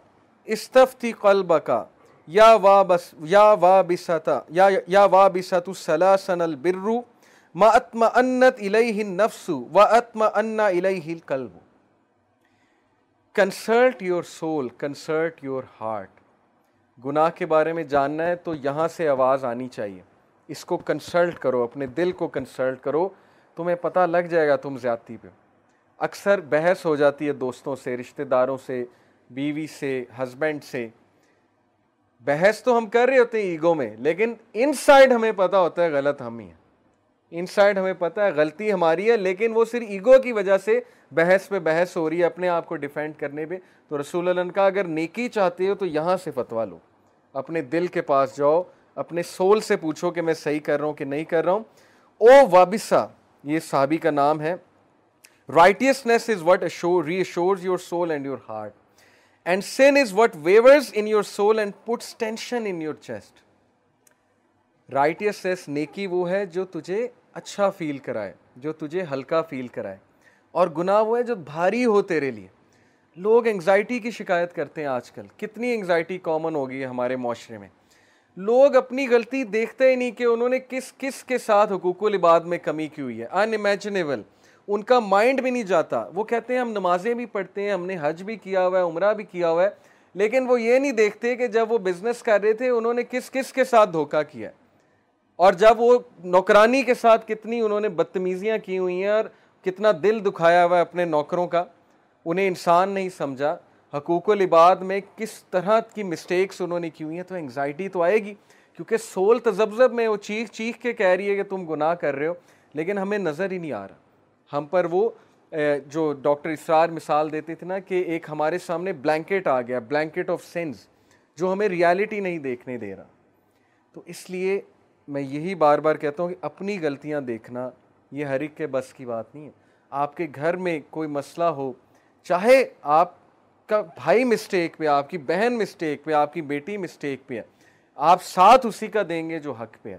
استفتی قلب کا یا وا بس یا وا بستا یا یا وا بسط السلاسن البرو. ما اتم انت الیہ النفس و اتم ان الیہ القلب. Consult your soul consult your heart گناہ کے بارے میں جاننا ہے تو یہاں سے آواز آنی چاہیے۔ اس کو کنسلٹ کرو، اپنے دل کو کنسلٹ کرو، تمہیں پتہ لگ جائے گا تم زیادتی پہ۔ اکثر بحث ہو جاتی ہے دوستوں سے، رشتہ داروں سے، بیوی سے ہسبینڈ سے۔ بحث تو ہم کر رہے ہوتے ہیں ایگو میں، لیکن ان سائڈ ہمیں پتہ ہوتا ہے غلط ہم ہی ہیں۔ ان سائڈ ہمیں پتہ ہے، غلطی ہماری ہے، لیکن وہ صرف ایگو کی وجہ سے بحث پہ بحث ہو رہی ہے، اپنے آپ کو ڈیفینڈ کرنے پہ۔ تو رسول اللہ کا اگر نیکی چاہتے ہو تو یہاں سے فتوا لو۔ اپنے دل کے پاس جاؤ، اپنے سول سے پوچھو کہ میں صحیح کر رہا ہوں کہ نہیں کر رہا ہوں۔ او وابسا، یہ صحابی کا نام ہے۔ Righteousness is what reassures your soul and your heart and sin is what wavers in your soul and puts tension in your chest righteousness نیکی وہ ہے جو تجھے اچھا فیل کرائے، جو تجھے ہلکا فیل کرائے۔ اور گناہ وہ ہے جو بھاری ہو تیرے لیے۔ لوگ انگزائٹی کی شکایت کرتے ہیں آج کل۔ کتنی انگزائٹی کامن ہو گئی ہے ہمارے معاشرے میں۔ لوگ اپنی غلطی دیکھتے ہی نہیں کہ انہوں نے کس کس کے ساتھ حقوق العباد میں کمی کی ہوئی ہے۔ ان امیجنیبل ان کا مائنڈ بھی نہیں جاتا۔ وہ کہتے ہیں ہم نمازیں بھی پڑھتے ہیں، ہم نے حج بھی کیا ہوا ہے، عمرہ بھی کیا ہوا ہے۔ لیکن وہ یہ نہیں دیکھتے کہ جب وہ بزنس کر رہے تھے، انہوں نے کس کس کے ساتھ دھوکہ کیا ہے۔ اور جب وہ نوکرانی کے ساتھ کتنی انہوں نے بدتمیزیاں کی ہوئی ہیں اور کتنا دل دکھایا ہوا ہے اپنے نوکروں کا، انہیں انسان نہیں سمجھا۔ حقوق العباد میں کس طرح کی مسٹیکس انہوں نے کی ہوئی ہیں تو انگزائٹی تو آئے گی، کیونکہ سول تذبذب میں وہ چیخ چیخ کے کہہ رہی ہے کہ تم گناہ کر رہے ہو، لیکن ہمیں نظر ہی نہیں آ رہا۔ ہم پر وہ جو ڈاکٹر اسرار مثال دیتے تھے نا کہ ایک ہمارے سامنے بلینکٹ آ گیا بلینکٹ آف سینس جو ہمیں ریالٹی نہیں دیکھنے دے رہا۔ تو اس لیے میں یہی بار بار کہتا ہوں کہ اپنی غلطیاں دیکھنا یہ ہر ایک کے بس کی بات نہیں ہے۔ آپ کے گھر میں کوئی مسئلہ ہو، چاہے آپ کا بھائی مسٹیک پہ، آپ کی بہن مسٹیک پہ، آپ کی بیٹی مسٹیک پہ ہے، آپ ساتھ اسی کا دیں گے جو حق پہ ہے۔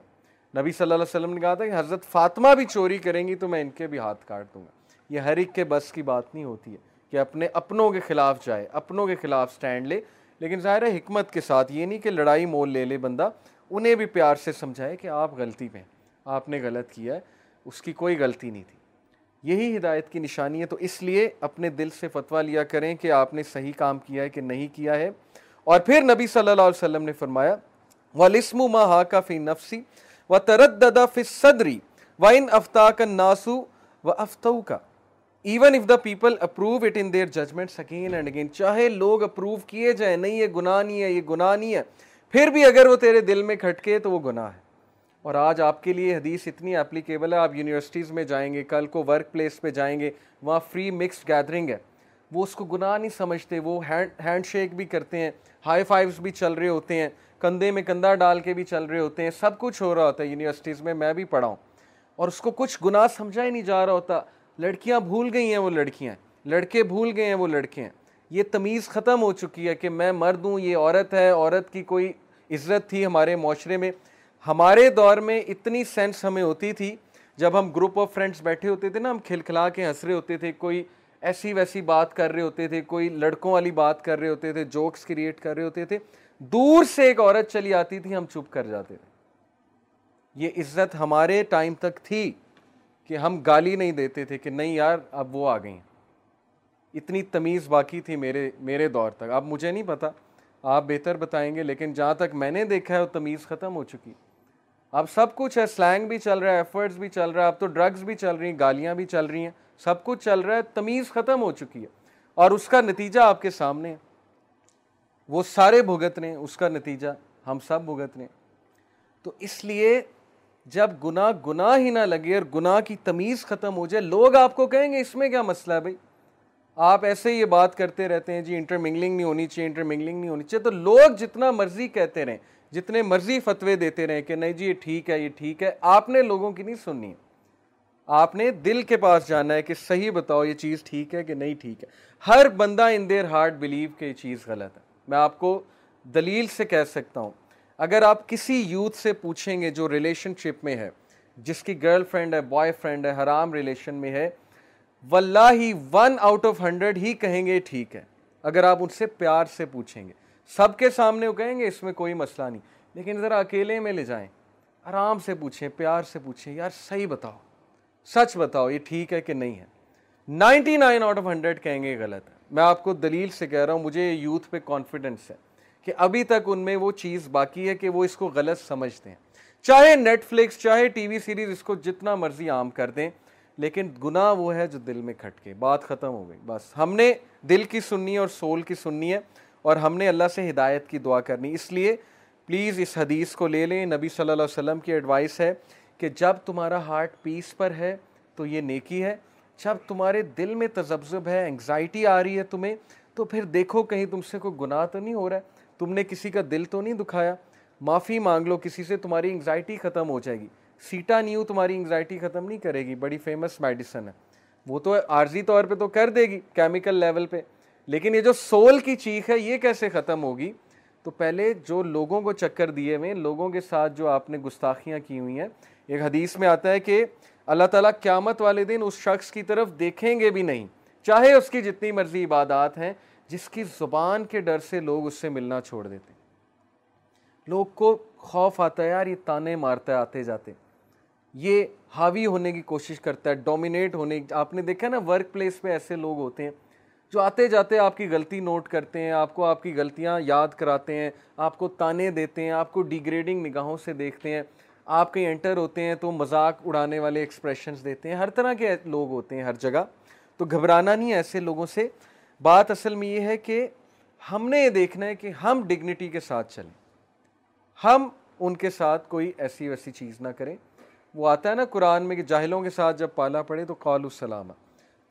نبی صلی اللہ علیہ وسلم نے کہا تھا کہ حضرت فاطمہ بھی چوری کریں گی تو میں ان کے بھی ہاتھ کاٹ دوں گا۔ یہ ہر ایک کے بس کی بات نہیں ہوتی ہے کہ اپنے اپنوں کے خلاف جائے، اپنوں کے خلاف سٹینڈ لے۔ لیکن ظاہر ہے حکمت کے ساتھ، یہ نہیں کہ لڑائی مول لے لے بندہ۔ انہیں بھی پیار سے سمجھائے کہ آپ غلطی پہ ہیں، آپ نے غلط کیا ہے، اس کی کوئی غلطی نہیں تھی۔ یہی ہدایت کی نشانی ہے، تو اس لیے اپنے دل سے فتویٰ لیا کریں کہ آپ نے صحیح کام کیا ہے کہ نہیں کیا ہے۔ اور پھر نبی صلی اللہ علیہ وسلم نے فرمایا وَلِسْمُ مَا هَاكَ فِي نَفْسِ وَتَرَدَّدَ فِي الصَّدْرِ وَإِنْ أَفْتَاكَ النَّاسُ وَأَفْتَوْكَ even if the people approve it in their judgments again and again چاہے لوگ اپروو کیے جائیں، نہیں، یہ گناہ نہیں ہے، یہ گناہ نہیں ہے۔ پھر بھی اگر وہ تیرے دل میں کھٹکے تو وہ گناہ ہے۔ اور آج آپ کے لیے حدیث اتنی اپلیکیبل ہے، آپ یونیورسٹیز میں جائیں گے، کل کو ورک پلیس پہ جائیں گے، وہاں فری مکسڈ گیدرنگ ہے۔ وہ اس کو گناہ نہیں سمجھتے، وہ ہینڈ شیک بھی کرتے ہیں ہائی فائیوز بھی چل رہے ہوتے ہیں، کندھے میں کندھا ڈال کے بھی چل رہے ہوتے ہیں، سب کچھ ہو رہا ہوتا ہے یونیورسٹیز میں میں بھی پڑھا ہوں۔ اور اس کو کچھ گناہ سمجھا ہی نہیں جا رہا ہوتا۔ لڑکیاں بھول گئی ہیں وہ لڑکیاں، لڑکے بھول گئے ہیں وہ لڑکے ہیں یہ تمیز ختم ہو چکی ہے کہ میں مرد ہوں، یہ عورت ہے، عورت کی کوئی عزت تھی ہمارے معاشرے میں۔ ہمارے دور میں اتنی سینس ہمیں ہوتی تھی، جب ہم گروپ آف فرینڈس بیٹھے ہوتے تھے نا، ہم کھلکھلا کے ہنس رہے ہوتے تھے، کوئی ایسی ویسی بات کر رہے ہوتے تھے، کوئی لڑکوں والی بات کر رہے ہوتے تھے جوکس کریٹ کر رہے ہوتے تھے۔ دور سے ایک عورت چلی آتی تھی، ہم چپ کر جاتے تھے۔ یہ عزت ہمارے ٹائم تک تھی کہ ہم گالی نہیں دیتے تھے کہ نہیں یار، اب وہ آ گئی اتنی تمیز باقی تھی میرے میرے دور تک۔ اب مجھے نہیں پتا آپ بہتر بتائیں گے، لیکن جہاں تک میں نے دیکھا ہے، وہ تمیز ختم ہو چکی۔ اب سب کچھ ہے سلینگ بھی چل رہا ہے ایفرٹس بھی چل رہا ہے، اب تو ڈرگز بھی چل رہی ہیں، گالیاں بھی چل رہی ہیں۔ سب کچھ چل رہا ہے، تمیز ختم ہو چکی ہے۔ اور اس کا نتیجہ آپ کے سامنے ہے۔ وہ سارے بھگت رہے ہیں اس کا نتیجہ ہم سب بھگت رہے تو اس لیے جب گناہ گناہ ہی نہ لگے اور گناہ کی تمیز ختم ہو جائے، لوگ آپ کو کہیں گے، اس میں کیا مسئلہ ہے بھائی؟ آپ ایسے ہی یہ بات کرتے رہتے ہیں جی انٹر منگلنگ نہیں ہونی چاہیے انٹر منگلنگ نہیں ہونی چاہیے۔ تو لوگ جتنا مرضی کہتے رہیں، جتنے مرضی فتوے دیتے رہیں کہ نہیں جی یہ ٹھیک ہے، یہ ٹھیک ہے، آپ نے لوگوں کی نہیں سننی۔ آپ نے دل کے پاس جانا ہے کہ صحیح بتاؤ یہ چیز ٹھیک ہے کہ نہیں ٹھیک ہے۔ ہر بندہ ان دیر ہارٹ بلیو کہ یہ چیز غلط ہے۔ میں آپ کو دلیل سے کہہ سکتا ہوں۔ اگر آپ کسی یوتھ سے پوچھیں گے جو ریلیشن شپ میں ہے، جس کی گرل فرینڈ ہے بوائے فرینڈ ہے، حرام ریلیشن میں ہے واللہ ہی ون آؤٹ آف ہنڈریڈ ہی کہیں گے ٹھیک ہے۔ اگر آپ ان سے پیار سے پوچھیں گے۔ سب کے سامنے وہ کہیں گے، اس میں کوئی مسئلہ نہیں۔ لیکن ذرا اکیلے میں لے جائیں۔ آرام سے پوچھیں، پیار سے پوچھیں، یار صحیح بتاؤ۔ سچ بتاؤ، یہ ٹھیک ہے کہ نہیں ہے۔ Ninety nine out of hundred کہیں گے غلط ہے۔ میں آپ کو دلیل سے کہہ رہا ہوں، مجھے یوتھ پہ کانفیڈنس ہے کہ ابھی تک ان میں وہ چیز باقی ہے کہ وہ اس کو غلط سمجھتے ہیں۔ چاہے نیٹ فلکس چاہے ٹی وی سیریز اس کو جتنا مرضی عام کر دیں لیکن گناہ وہ ہے جو دل میں کھٹ کے بات ختم ہو گئی۔ بس، ہم نے دل کی سننی ہے اور سول کی سننی ہے اور ہم نے اللہ سے ہدایت کی دعا کرنی۔ اس لیے پلیز اس حدیث کو لے لیں۔ نبی صلی اللہ علیہ وسلم کی ایڈوائس ہے کہ جب تمہارا ہارٹ پیس پر ہے تو یہ نیکی ہے۔ جب تمہارے دل میں تذبذب ہے انگزائٹی آ رہی ہے تمہیں، تو پھر دیکھو کہیں تم سے کوئی گناہ تو نہیں ہو رہا ہے۔ تم نے کسی کا دل تو نہیں دکھایا۔ معافی مانگ لو کسی سے، تمہاری انگزائٹی ختم ہو جائے گی۔ سیٹا نیو تمہاری انگزائٹی ختم نہیں کرے گی، بڑی فیمس میڈیسن ہے۔ وہ تو عارضی طور پہ تو کر دے گی کیمیکل لیول پہ۔ لیکن یہ جو سول کی چیخ ہے، یہ کیسے ختم ہوگی؟ تو پہلے جو لوگوں کو چکر دیے ہوئے، لوگوں کے ساتھ جو آپ نے گستاخیاں کی ہوئی ہیں، ایک حدیث میں آتا ہے کہ اللہ تعالیٰ قیامت والے دن اس شخص کی طرف دیکھیں گے بھی نہیں۔ چاہے اس کی جتنی مرضی عبادات ہیں، جس کی زبان کے ڈر سے لوگ اس سے ملنا چھوڑ دیتے۔ لوگ کو خوف آتا ہے، یار یہ تانے مارتا ہے، آتے جاتے۔ یہ حاوی ہونے کی کوشش کرتا ہے ڈومینیٹ ہونے آپ نے دیکھا نا ورک پلیس پہ ایسے لوگ ہوتے ہیں جو آتے جاتے آپ کی غلطی نوٹ کرتے ہیں، آپ کو آپ کی غلطیاں یاد کراتے ہیں، آپ کو تانے دیتے ہیں، آپ کو ڈیگریڈنگ نگاہوں سے دیکھتے ہیں۔ آپ کہیں انٹر ہوتے ہیں تو مذاق اڑانے والے ایکسپریشنز دیتے ہیں۔ ہر طرح کے لوگ ہوتے ہیں ہر جگہ۔ تو گھبرانا نہیں ایسے لوگوں سے۔ بات اصل میں یہ ہے کہ ہم نے یہ دیکھنا ہے کہ ہم ڈگنیٹی کے ساتھ چلیں۔ ہم ان کے ساتھ کوئی ایسی ویسی چیز نہ کریں۔ وہ آتا ہے نا قرآن میں کہ جاہلوں کے ساتھ جب پالا پڑے تو قول السلام،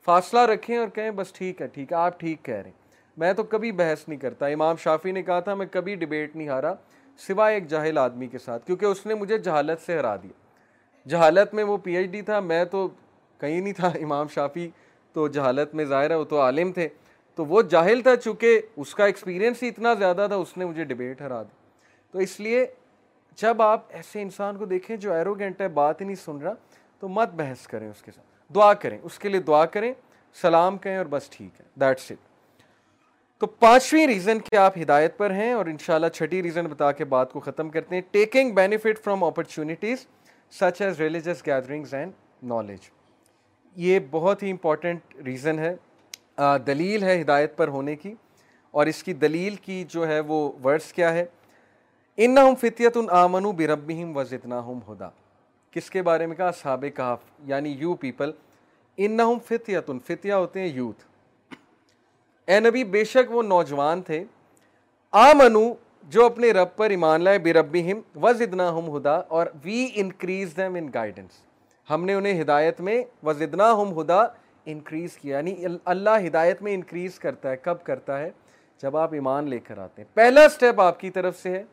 فاصلہ رکھیں اور کہیں بس ٹھیک ہے ٹھیک ہے، آپ ٹھیک کہہ رہے ہیں۔ میں تو کبھی بحث نہیں کرتا۔ امام شافی نے کہا تھا، میں کبھی ڈبیٹ نہیں ہارا سوائے ایک جاہل آدمی کے ساتھ، کیونکہ اس نے مجھے جہالت سے ہرا دیا۔ جہالت میں وہ پی ایچ ڈی تھا، میں تو کہیں نہیں تھا۔ امام شافی تو جہالت میں ظاہر ہے، وہ تو عالم تھے۔ تو وہ جاہل تھا، چونکہ اس کا ایکسپیرینس ہی اتنا زیادہ تھا، اس نے مجھے ڈبیٹ ہرا دی تو اس لیے جب آپ ایسے انسان کو دیکھیں جو ایروگینٹ ہے، بات ہی نہیں سن رہا، تو مت بحث کریں اس کے ساتھ۔ دعا کریں، اس کے لیے دعا کریں، سلام کہیں اور بس ٹھیک ہے دیٹس اٹ تو پانچویں ریزن کہ آپ ہدایت پر ہیں اور انشاءاللہ چھٹی ریزن بتا کے بات کو ختم کرتے ہیں۔ Taking benefit from opportunities such as religious gatherings and knowledge یہ بہت ہی امپورٹنٹ ریزن ہے۔ دلیل ہے ہدایت پر ہونے کی۔ اور اس کی دلیل کی جو ہے وہ ورڈس کیا ہے؟ ان فطیت آمن بربہم و ہم ہدا۔ کس کے بارے میں کہا؟ صحاب کہاف یعنی یو پیپل۔ ان فتیت فتیہ ہوتے ہیں یوتھ۔ اے نبی، بے شک وہ نوجوان تھے۔ آمنو، جو اپنے رب پر ایمان لائے، بربہم و ہم ہدا۔ اور we increase them in guidance ہم نے انہیں ہدایت میں و ہم ہدا انکریز کیا۔ یعنی اللہ ہدایت میں انکریز کرتا ہے، کب کرتا ہے؟ جب آپ ایمان لے کر آتے ہیں۔ پہلا سٹیپ آپ کی طرف سے ہے۔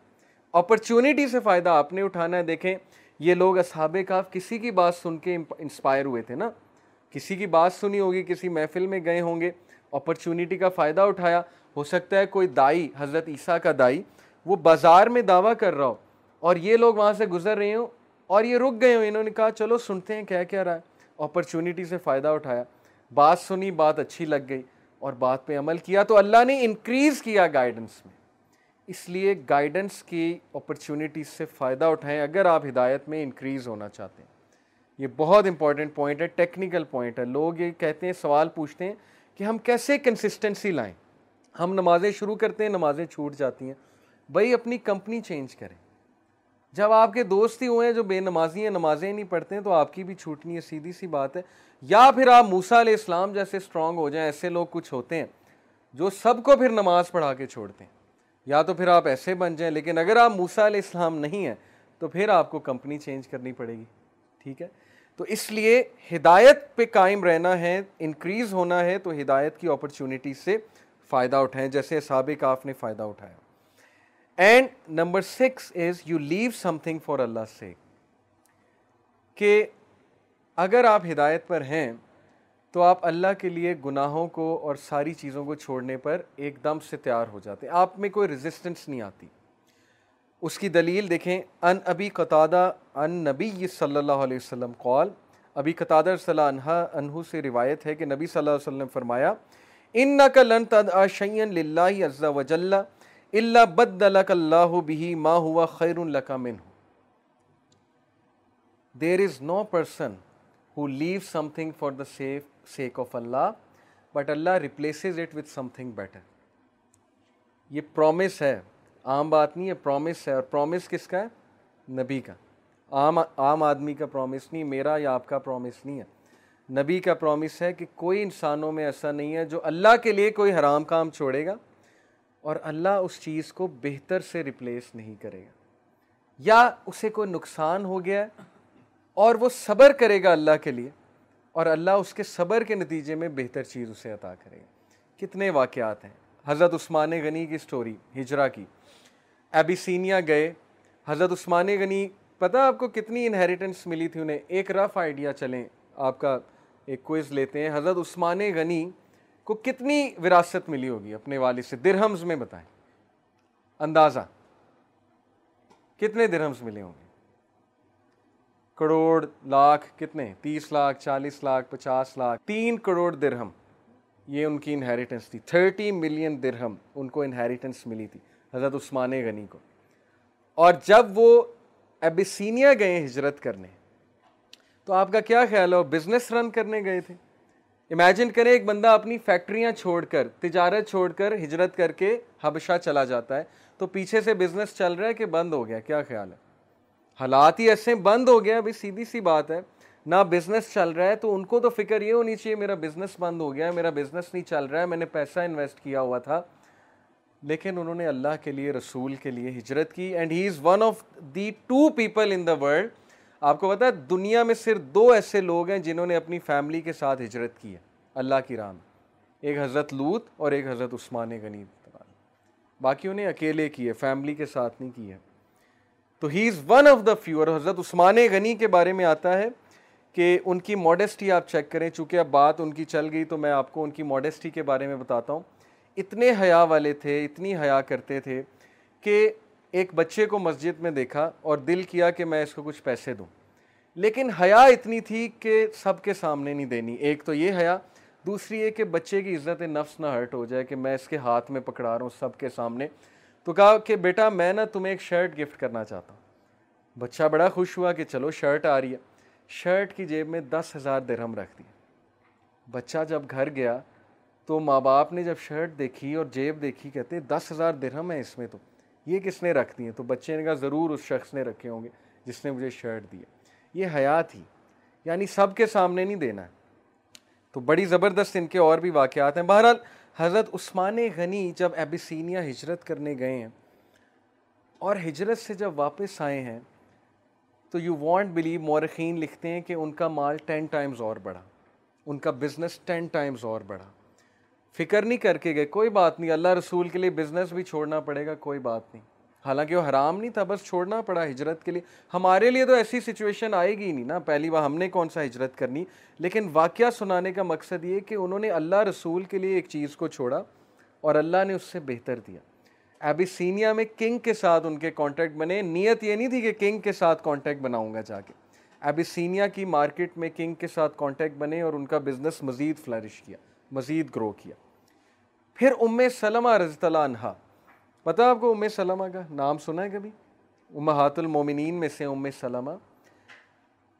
اپرچونیٹی سے فائدہ آپ نے اٹھانا ہے۔ دیکھیں، یہ لوگ اصحاب کاف کسی کی بات سن کے انسپائر ہوئے تھے نا۔ کسی کی بات سنی ہوگی، کسی محفل میں گئے ہوں گے اپرچونٹی کا فائدہ اٹھایا۔ ہو سکتا ہے کوئی دائی، حضرت عیسیٰ کا دائی، وہ بازار میں دعویٰ کر رہا ہو اور یہ لوگ وہاں سے گزر رہے ہوں اور یہ رک گئے ہوں۔ انہوں نے کہا، چلو سنتے ہیں کیا کیا رہا ہے۔ اپرچونٹی سے فائدہ اٹھایا۔ بات سنی، بات اچھی لگ گئی اور بات پہ عمل کیا۔ تو اللہ نے انکریز کیا گائیڈنس میں۔ اس لیے گائیڈنس کی اپرچونٹی سے فائدہ اٹھائیں اگر آپ ہدایت میں انکریز ہونا چاہتے ہیں۔ یہ بہت امپورٹنٹ پوائنٹ ہے ٹیکنیکل پوائنٹ ہے۔ لوگ یہ کہتے ہیں، سوال پوچھتے ہیں کہ ہم کیسے کنسسٹنسی لائیں؟ ہم نمازیں شروع کرتے ہیں، نمازیں چھوٹ جاتی ہیں۔ بھائی، اپنی کمپنی چینج کریں۔ جب آپ کے دوست ہی ہوئے ہیں جو بے نمازی ہیں، نمازیں نہیں پڑھتے ہیں، تو آپ کی بھی چھوٹنی ہے، سیدھی سی بات ہے۔ یا پھر آپ موسا علیہ السلام جیسے اسٹرانگ ہو جائیں، ایسے لوگ کچھ ہوتے ہیں جو سب کو پھر نماز پڑھا کے چھوڑتے ہیں۔ یا تو پھر آپ ایسے بن جائیں، لیکن اگر آپ موسا علیہ السلام نہیں ہیں، تو پھر آپ کو کمپنی چینج کرنی پڑے گی، ٹھیک ہے؟ تو اس لیے ہدایت پہ قائم رہنا ہے، انکریز ہونا ہے، تو ہدایت کی اپرچونٹی سے فائدہ اٹھائیں، جیسے سابق آپ نے فائدہ اٹھایا۔ And number six is you leave something for Allah سے کہ اگر آپ ہدایت پر ہیں تو آپ اللہ کے لیے گناہوں کو اور ساری چیزوں کو چھوڑنے پر ایک دم سے تیار ہو جاتے ہیں۔ آپ میں کوئی ریزسٹنس نہیں آتی۔ اس کی دلیل دیکھیں، ان ابی قطادہ ان نبی صلی اللہ علیہ وسلم قول ابی قطادہ صلی اللہ عنہ سے روایت ہے کہ نبی صلی اللہ علیہ وسلم فرمایا ان کا لن تد اشین لاہ وجل اللہ بد اللہ بھی ما ہوا خیر الکا من there is no person who leave something for the safe sake of Allah but Allah replaces it with something better یہ پرومس ہے، عام بات نہیں ہے پرومس ہے، اور پرومس کس کا ہے؟ نبی کا۔ عام عام آدمی کا پرومس نہیں، میرا یا آپ کا پرومس نہیں ہے۔ نبی کا پرومس ہے کہ کوئی انسانوں میں ایسا نہیں ہے جو اللہ کے لیے کوئی حرام کام چھوڑے گا، اور اللہ اس چیز کو بہتر سے ریپلیس نہیں کرے گا۔ یا اسے کوئی نقصان ہو گیا ہے اور وہ صبر کرے گا اللہ کے لیے اور اللہ اس کے صبر کے نتیجے میں بہتر چیز اسے عطا کرے گا۔ کتنے واقعات ہیں۔ حضرت عثمان غنی کی سٹوری ہجرا کی۔ ایبیسینیا گئے۔ حضرت عثمان غنی، پتہ آپ کو کتنی انہیریٹنس ملی تھی انہیں؟ ایک رف آئیڈیا چلیں۔ آپ کا ایک کوئز لیتے ہیں۔ حضرت عثمان غنی کو کتنی وراثت ملی ہوگی؟ اپنے والد سے۔ درہمز میں بتائیں۔ اندازہ۔ کتنے درہمز ملے ہوں گے؟ کروڑ لاکھ کتنے؟ تیس لاکھ، چالیس لاکھ، پچاس لاکھ، تین کروڑ درہم۔ یہ ان کی انہیریٹنس تھی۔ تھرٹی ملین درہم ان کو انہیریٹنس ملی تھی، حضرت عثمان غنی کو۔ اور جب وہ ایبیسینیا گئے ہجرت کرنے، تو آپ کا کیا خیال ہو بزنس رن کرنے گئے تھے۔ امیجن کریں ایک بندہ اپنی فیکٹریاں چھوڑ کر، تجارت چھوڑ کر ہجرت کر کے حبشہ چلا جاتا ہے، تو پیچھے سے بزنس چل رہا ہے کہ بند ہو گیا؟ کیا خیال ہے؟ حالات ہی ایسے بند ہو گیا ابھی سیدھی سی بات ہے۔ نہ بزنس چل رہا ہے، تو ان کو تو فکر یہ ہونی چاہیے، میرا بزنس بند ہو گیا ہے، میرا بزنس نہیں چل رہا ہے، میں نے پیسہ انویسٹ کیا ہوا تھا۔ لیکن انہوں نے اللہ کے لیے، رسول کے لیے ہجرت کی۔ And he is one of the two people in the world آپ کو پتا ہے، دنیا میں صرف دو ایسے لوگ ہیں جنہوں نے اپنی فیملی کے ساتھ ہجرت کی ہے۔ اللہ کی رام ایک حضرت لوت اور ایک حضرت عثمان غنی۔ باقی انہیں اکیلے کی ہے فیملی کے ساتھ نہیں کی ہے۔ تو he is one of the few اور حضرت عثمان غنی کے بارے میں آتا ہے کہ ان کی ماڈسٹی آپ چیک کریں، چونکہ اب بات ان کی چل گئی تو میں آپ کو ان کی ماڈسٹی کے بارے میں بتاتا ہوں۔ اتنے حیا والے تھے، اتنی حیا کرتے تھے کہ ایک بچے کو مسجد میں دیکھا اور دل کیا کہ میں اس کو کچھ پیسے دوں۔ لیکن حیا اتنی تھی کہ سب کے سامنے نہیں دینی۔ ایک تو یہ حیا، دوسری یہ کہ بچے کی عزت نفس نہ ہرٹ ہو جائے کہ میں اس کے ہاتھ میں پکڑا رہا ہوں سب کے سامنے۔ تو کہا کہ بیٹا میں نا تمہیں ایک شرٹ گفٹ کرنا چاہتا ہوں۔ بچہ بڑا خوش ہوا کہ چلو شرٹ آ رہی ہے۔ شرٹ کی جیب میں دس ہزار درہم رکھ دی بچہ جب گھر گیا تو ماں باپ نے جب شرٹ دیکھی اور جیب دیکھی، کہتے دس ہزار درہم ہے اس میں تو۔ یہ کس نے رکھ دی ہیں تو بچے نے کہا ضرور اس شخص نے رکھے ہوں گے جس نے مجھے شرٹ دیا یہ حیات ہی یعنی سب کے سامنے نہیں دینا۔ ہے تو بڑی زبردست ان کے اور بھی واقعات ہیں۔ بہرحال حضرت عثمان غنی جب ایبیسینیا ہجرت کرنے گئے ہیں اور ہجرت سے جب واپس آئے ہیں، تو یو وانٹ بلیو مورخین لکھتے ہیں کہ ان کا مال ٹین ٹائمز اور بڑھا، ان کا بزنس ٹین ٹائمز اور بڑھا۔ فکر نہیں کر کے گئے، کوئی بات نہیں، اللہ رسول کے لیے بزنس بھی چھوڑنا پڑے گا، کوئی بات نہیں۔ حالانکہ وہ حرام نہیں تھا، بس چھوڑنا پڑا ہجرت کے لیے۔ ہمارے لیے تو ایسی سچویشن آئے گی نہیں نا۔ پہلی بار ہم نے کون سا ہجرت کرنی۔ لیکن واقعہ سنانے کا مقصد یہ کہ انہوں نے اللہ رسول کے لیے ایک چیز کو چھوڑا اور اللہ نے اس سے بہتر دیا۔ ایبیسینیا میں کنگ کے ساتھ ان کے کانٹیکٹ بنے۔ نیت یہ نہیں تھی کہ کنگ کے ساتھ کانٹیکٹ بناؤں گا جا کے۔ ایبیسینیا کی مارکیٹ میں کنگ کے ساتھ کانٹیکٹ بنے اور ان کا بزنس مزید فلرش کیا، مزید گرو کیا۔ پھر ام سلمہ رضی اللہ عنہ پتہ آپ کو ام سلمہ کا نام سنا ہے کبھی؟ امہات المومنین میں سے ام سلمہ۔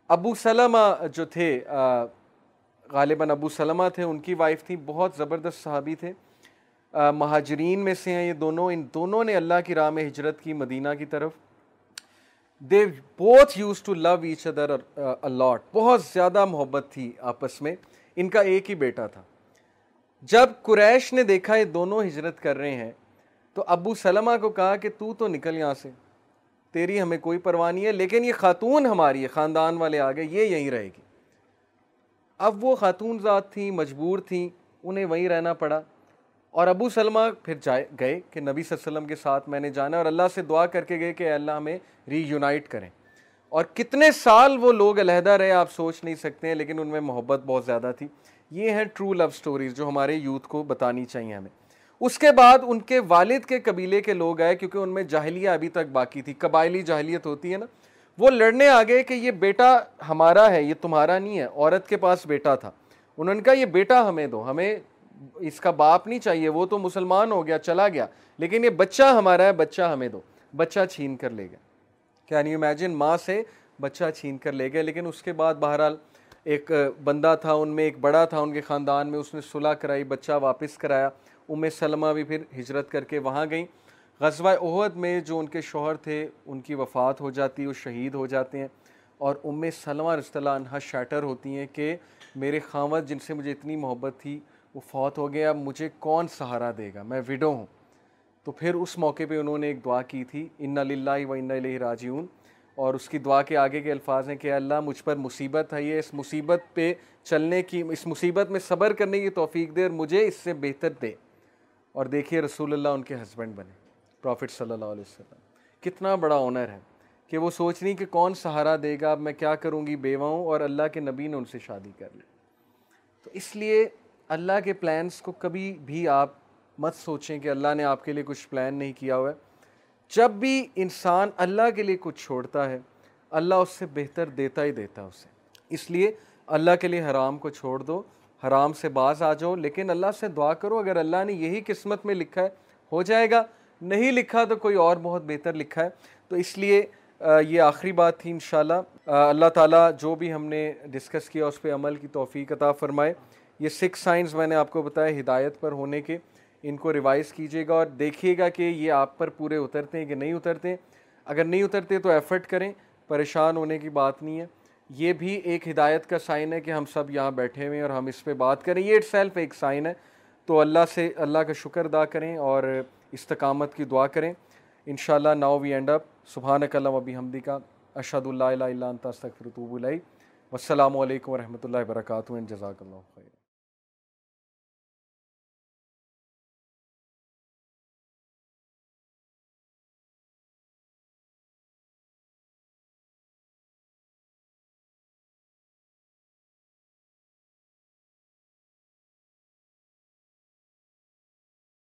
ابو سلمہ جو تھے غالباً ابو سلمہ تھے، ان کی وائف تھی بہت زبردست صحابی تھے۔ مہاجرین میں سے ہیں یہ دونوں۔ ان دونوں نے اللہ کی راہ میں ہجرت کی مدینہ کی طرف۔ They both used to love each other a lot بہت زیادہ محبت تھی آپس میں۔ ان کا ایک ہی بیٹا تھا۔ جب قریش نے دیکھا یہ دونوں ہجرت کر رہے ہیں تو ابو سلمہ کو کہا کہ تو تو نکل یہاں سے۔ تیری ہمیں کوئی پرواہ نہیں ہے، لیکن یہ خاتون ہماری ہے، خاندان والے آگے، یہ یہیں رہے گی۔ اب وہ خاتون ذات تھیں، مجبور تھیں، انہیں وہیں رہنا پڑا۔ اور ابو سلمہ پھر جائے، گئے کہ نبی صلی اللہ علیہ وسلم کے ساتھ میں نے جانا اور اللہ سے دعا کر کے گئے کہ اللہ ہمیں ری یونائٹ کریں۔ اور کتنے سال وہ لوگ علیحدہ رہے، آپ سوچ نہیں سکتے ہیں، لیکن ان میں محبت بہت زیادہ تھی۔ یہ ہیں ٹرو لو سٹوریز جو ہمارے یوتھ کو بتانی چاہیے ہمیں۔ اس کے بعد ان کے والد کے قبیلے کے لوگ آئے، کیونکہ ان میں جاہلیہ ابھی تک باقی تھی، قبائلی جاہلیت ہوتی ہے نا۔ وہ لڑنے آگے کہ یہ بیٹا ہمارا ہے، یہ تمہارا نہیں ہے، عورت کے پاس بیٹا تھا۔ انہوں نے کہا، یہ بیٹا ہمیں دو، ہمیں اس کا باپ نہیں چاہیے، وہ تو مسلمان ہو گیا، چلا گیا، لیکن یہ بچہ ہمارا ہے، بچہ ہمیں دو۔ بچہ چھین کر لے گیا کیا نہیں امیجن ماں سے بچہ چھین کر لے گیا لیکن اس کے بعد بہرحال ایک بندہ تھا، ان میں ایک بڑا تھا، ان کے خاندان میں اس نے صلح کرائی، بچہ واپس کرایا۔ ام سلمہ بھی پھر ہجرت کر کے وہاں گئیں۔ غزوہ عہد میں جو ان کے شوہر تھے، ان کی وفات ہو جاتی، وہ شہید ہو جاتے ہیں۔ اور ام سلمہ رضی اللہ عنہ شیٹر ہوتی ہیں کہ میرے خامد جن سے مجھے اتنی محبت تھی، وہ فوت ہو گیا اب مجھے کون سہارا دے گا؟ میں وڈو ہوں۔ تو پھر اس موقع پہ انہوں نے ایک دعا کی تھی ان للہ و ان علیہ راجعون اور اس کی دعا کے آگے کے الفاظ ہیں کہ اللہ، مجھ پر مصیبت ہے، یہ اس مصیبت پہ چلنے کی، اس مصیبت میں صبر کرنے کی توفیق دے اور مجھے اس سے بہتر دے۔ اور دیکھیے رسول اللہ ان کے ہسبینڈ بنے پروفٹ صلی اللہ علیہ وسلم۔ کتنا بڑا آنر ہے کہ وہ سوچ رہی کہ کون سہارا دے گا، اب میں کیا کروں گی بیواؤں اور اللہ کے نبی نے ان سے شادی کر لی۔ تو اس لیے اللہ کے پلانس کو کبھی بھی آپ مت سوچیں کہ اللہ نے آپ کے لیے کچھ پلان نہیں کیا ہوا ہے۔ جب بھی انسان اللہ کے لیے کچھ چھوڑتا ہے، اللہ اس سے بہتر دیتا ہی دیتا اسے۔ اس لیے اللہ کے لیے حرام کو چھوڑ دو۔ حرام سے باز آ جاؤ، لیکن اللہ سے دعا کرو، اگر اللہ نے یہی قسمت میں لکھا ہے، ہو جائے گا۔ نہیں لکھا تو کوئی اور بہت بہتر لکھا ہے۔ تو اس لیے یہ آخری بات تھی انشاءاللہ۔ اللہ تعالیٰ جو بھی ہم نے ڈسکس کیا، اس پہ عمل کی توفیق عطا فرمائے۔ یہ سکس سائنس میں نے آپ کو بتایا ہدایت پر ہونے کے۔ ان کو ریوائز کیجیے گا اور دیکھیے گا کہ یہ آپ پر پورے اترتے ہیں کہ نہیں اترتے۔ اگر نہیں اترتے تو ایفرٹ کریں۔ پریشان ہونے کی بات نہیں ہے۔ یہ بھی ایک ہدایت کا سائن ہے کہ ہم سب یہاں بیٹھے ہوئے ہیں اور ہم اس پہ بات کریں۔ یہ اٹ سیلف ایک سائن ہے۔ تو اللہ سے، اللہ کا شکر ادا کریں اور استقامت کی دعا کریں۔ انشاءاللہ ناؤ وی اینڈ اپ سبحان کلّم ابی حمدی کا اشد اللہ اللہ اللہ انتظ تک فرطوب والسلام علیکم و رحمۃ اللہ وبرکاتہ۔ جزاک اللہ خیر۔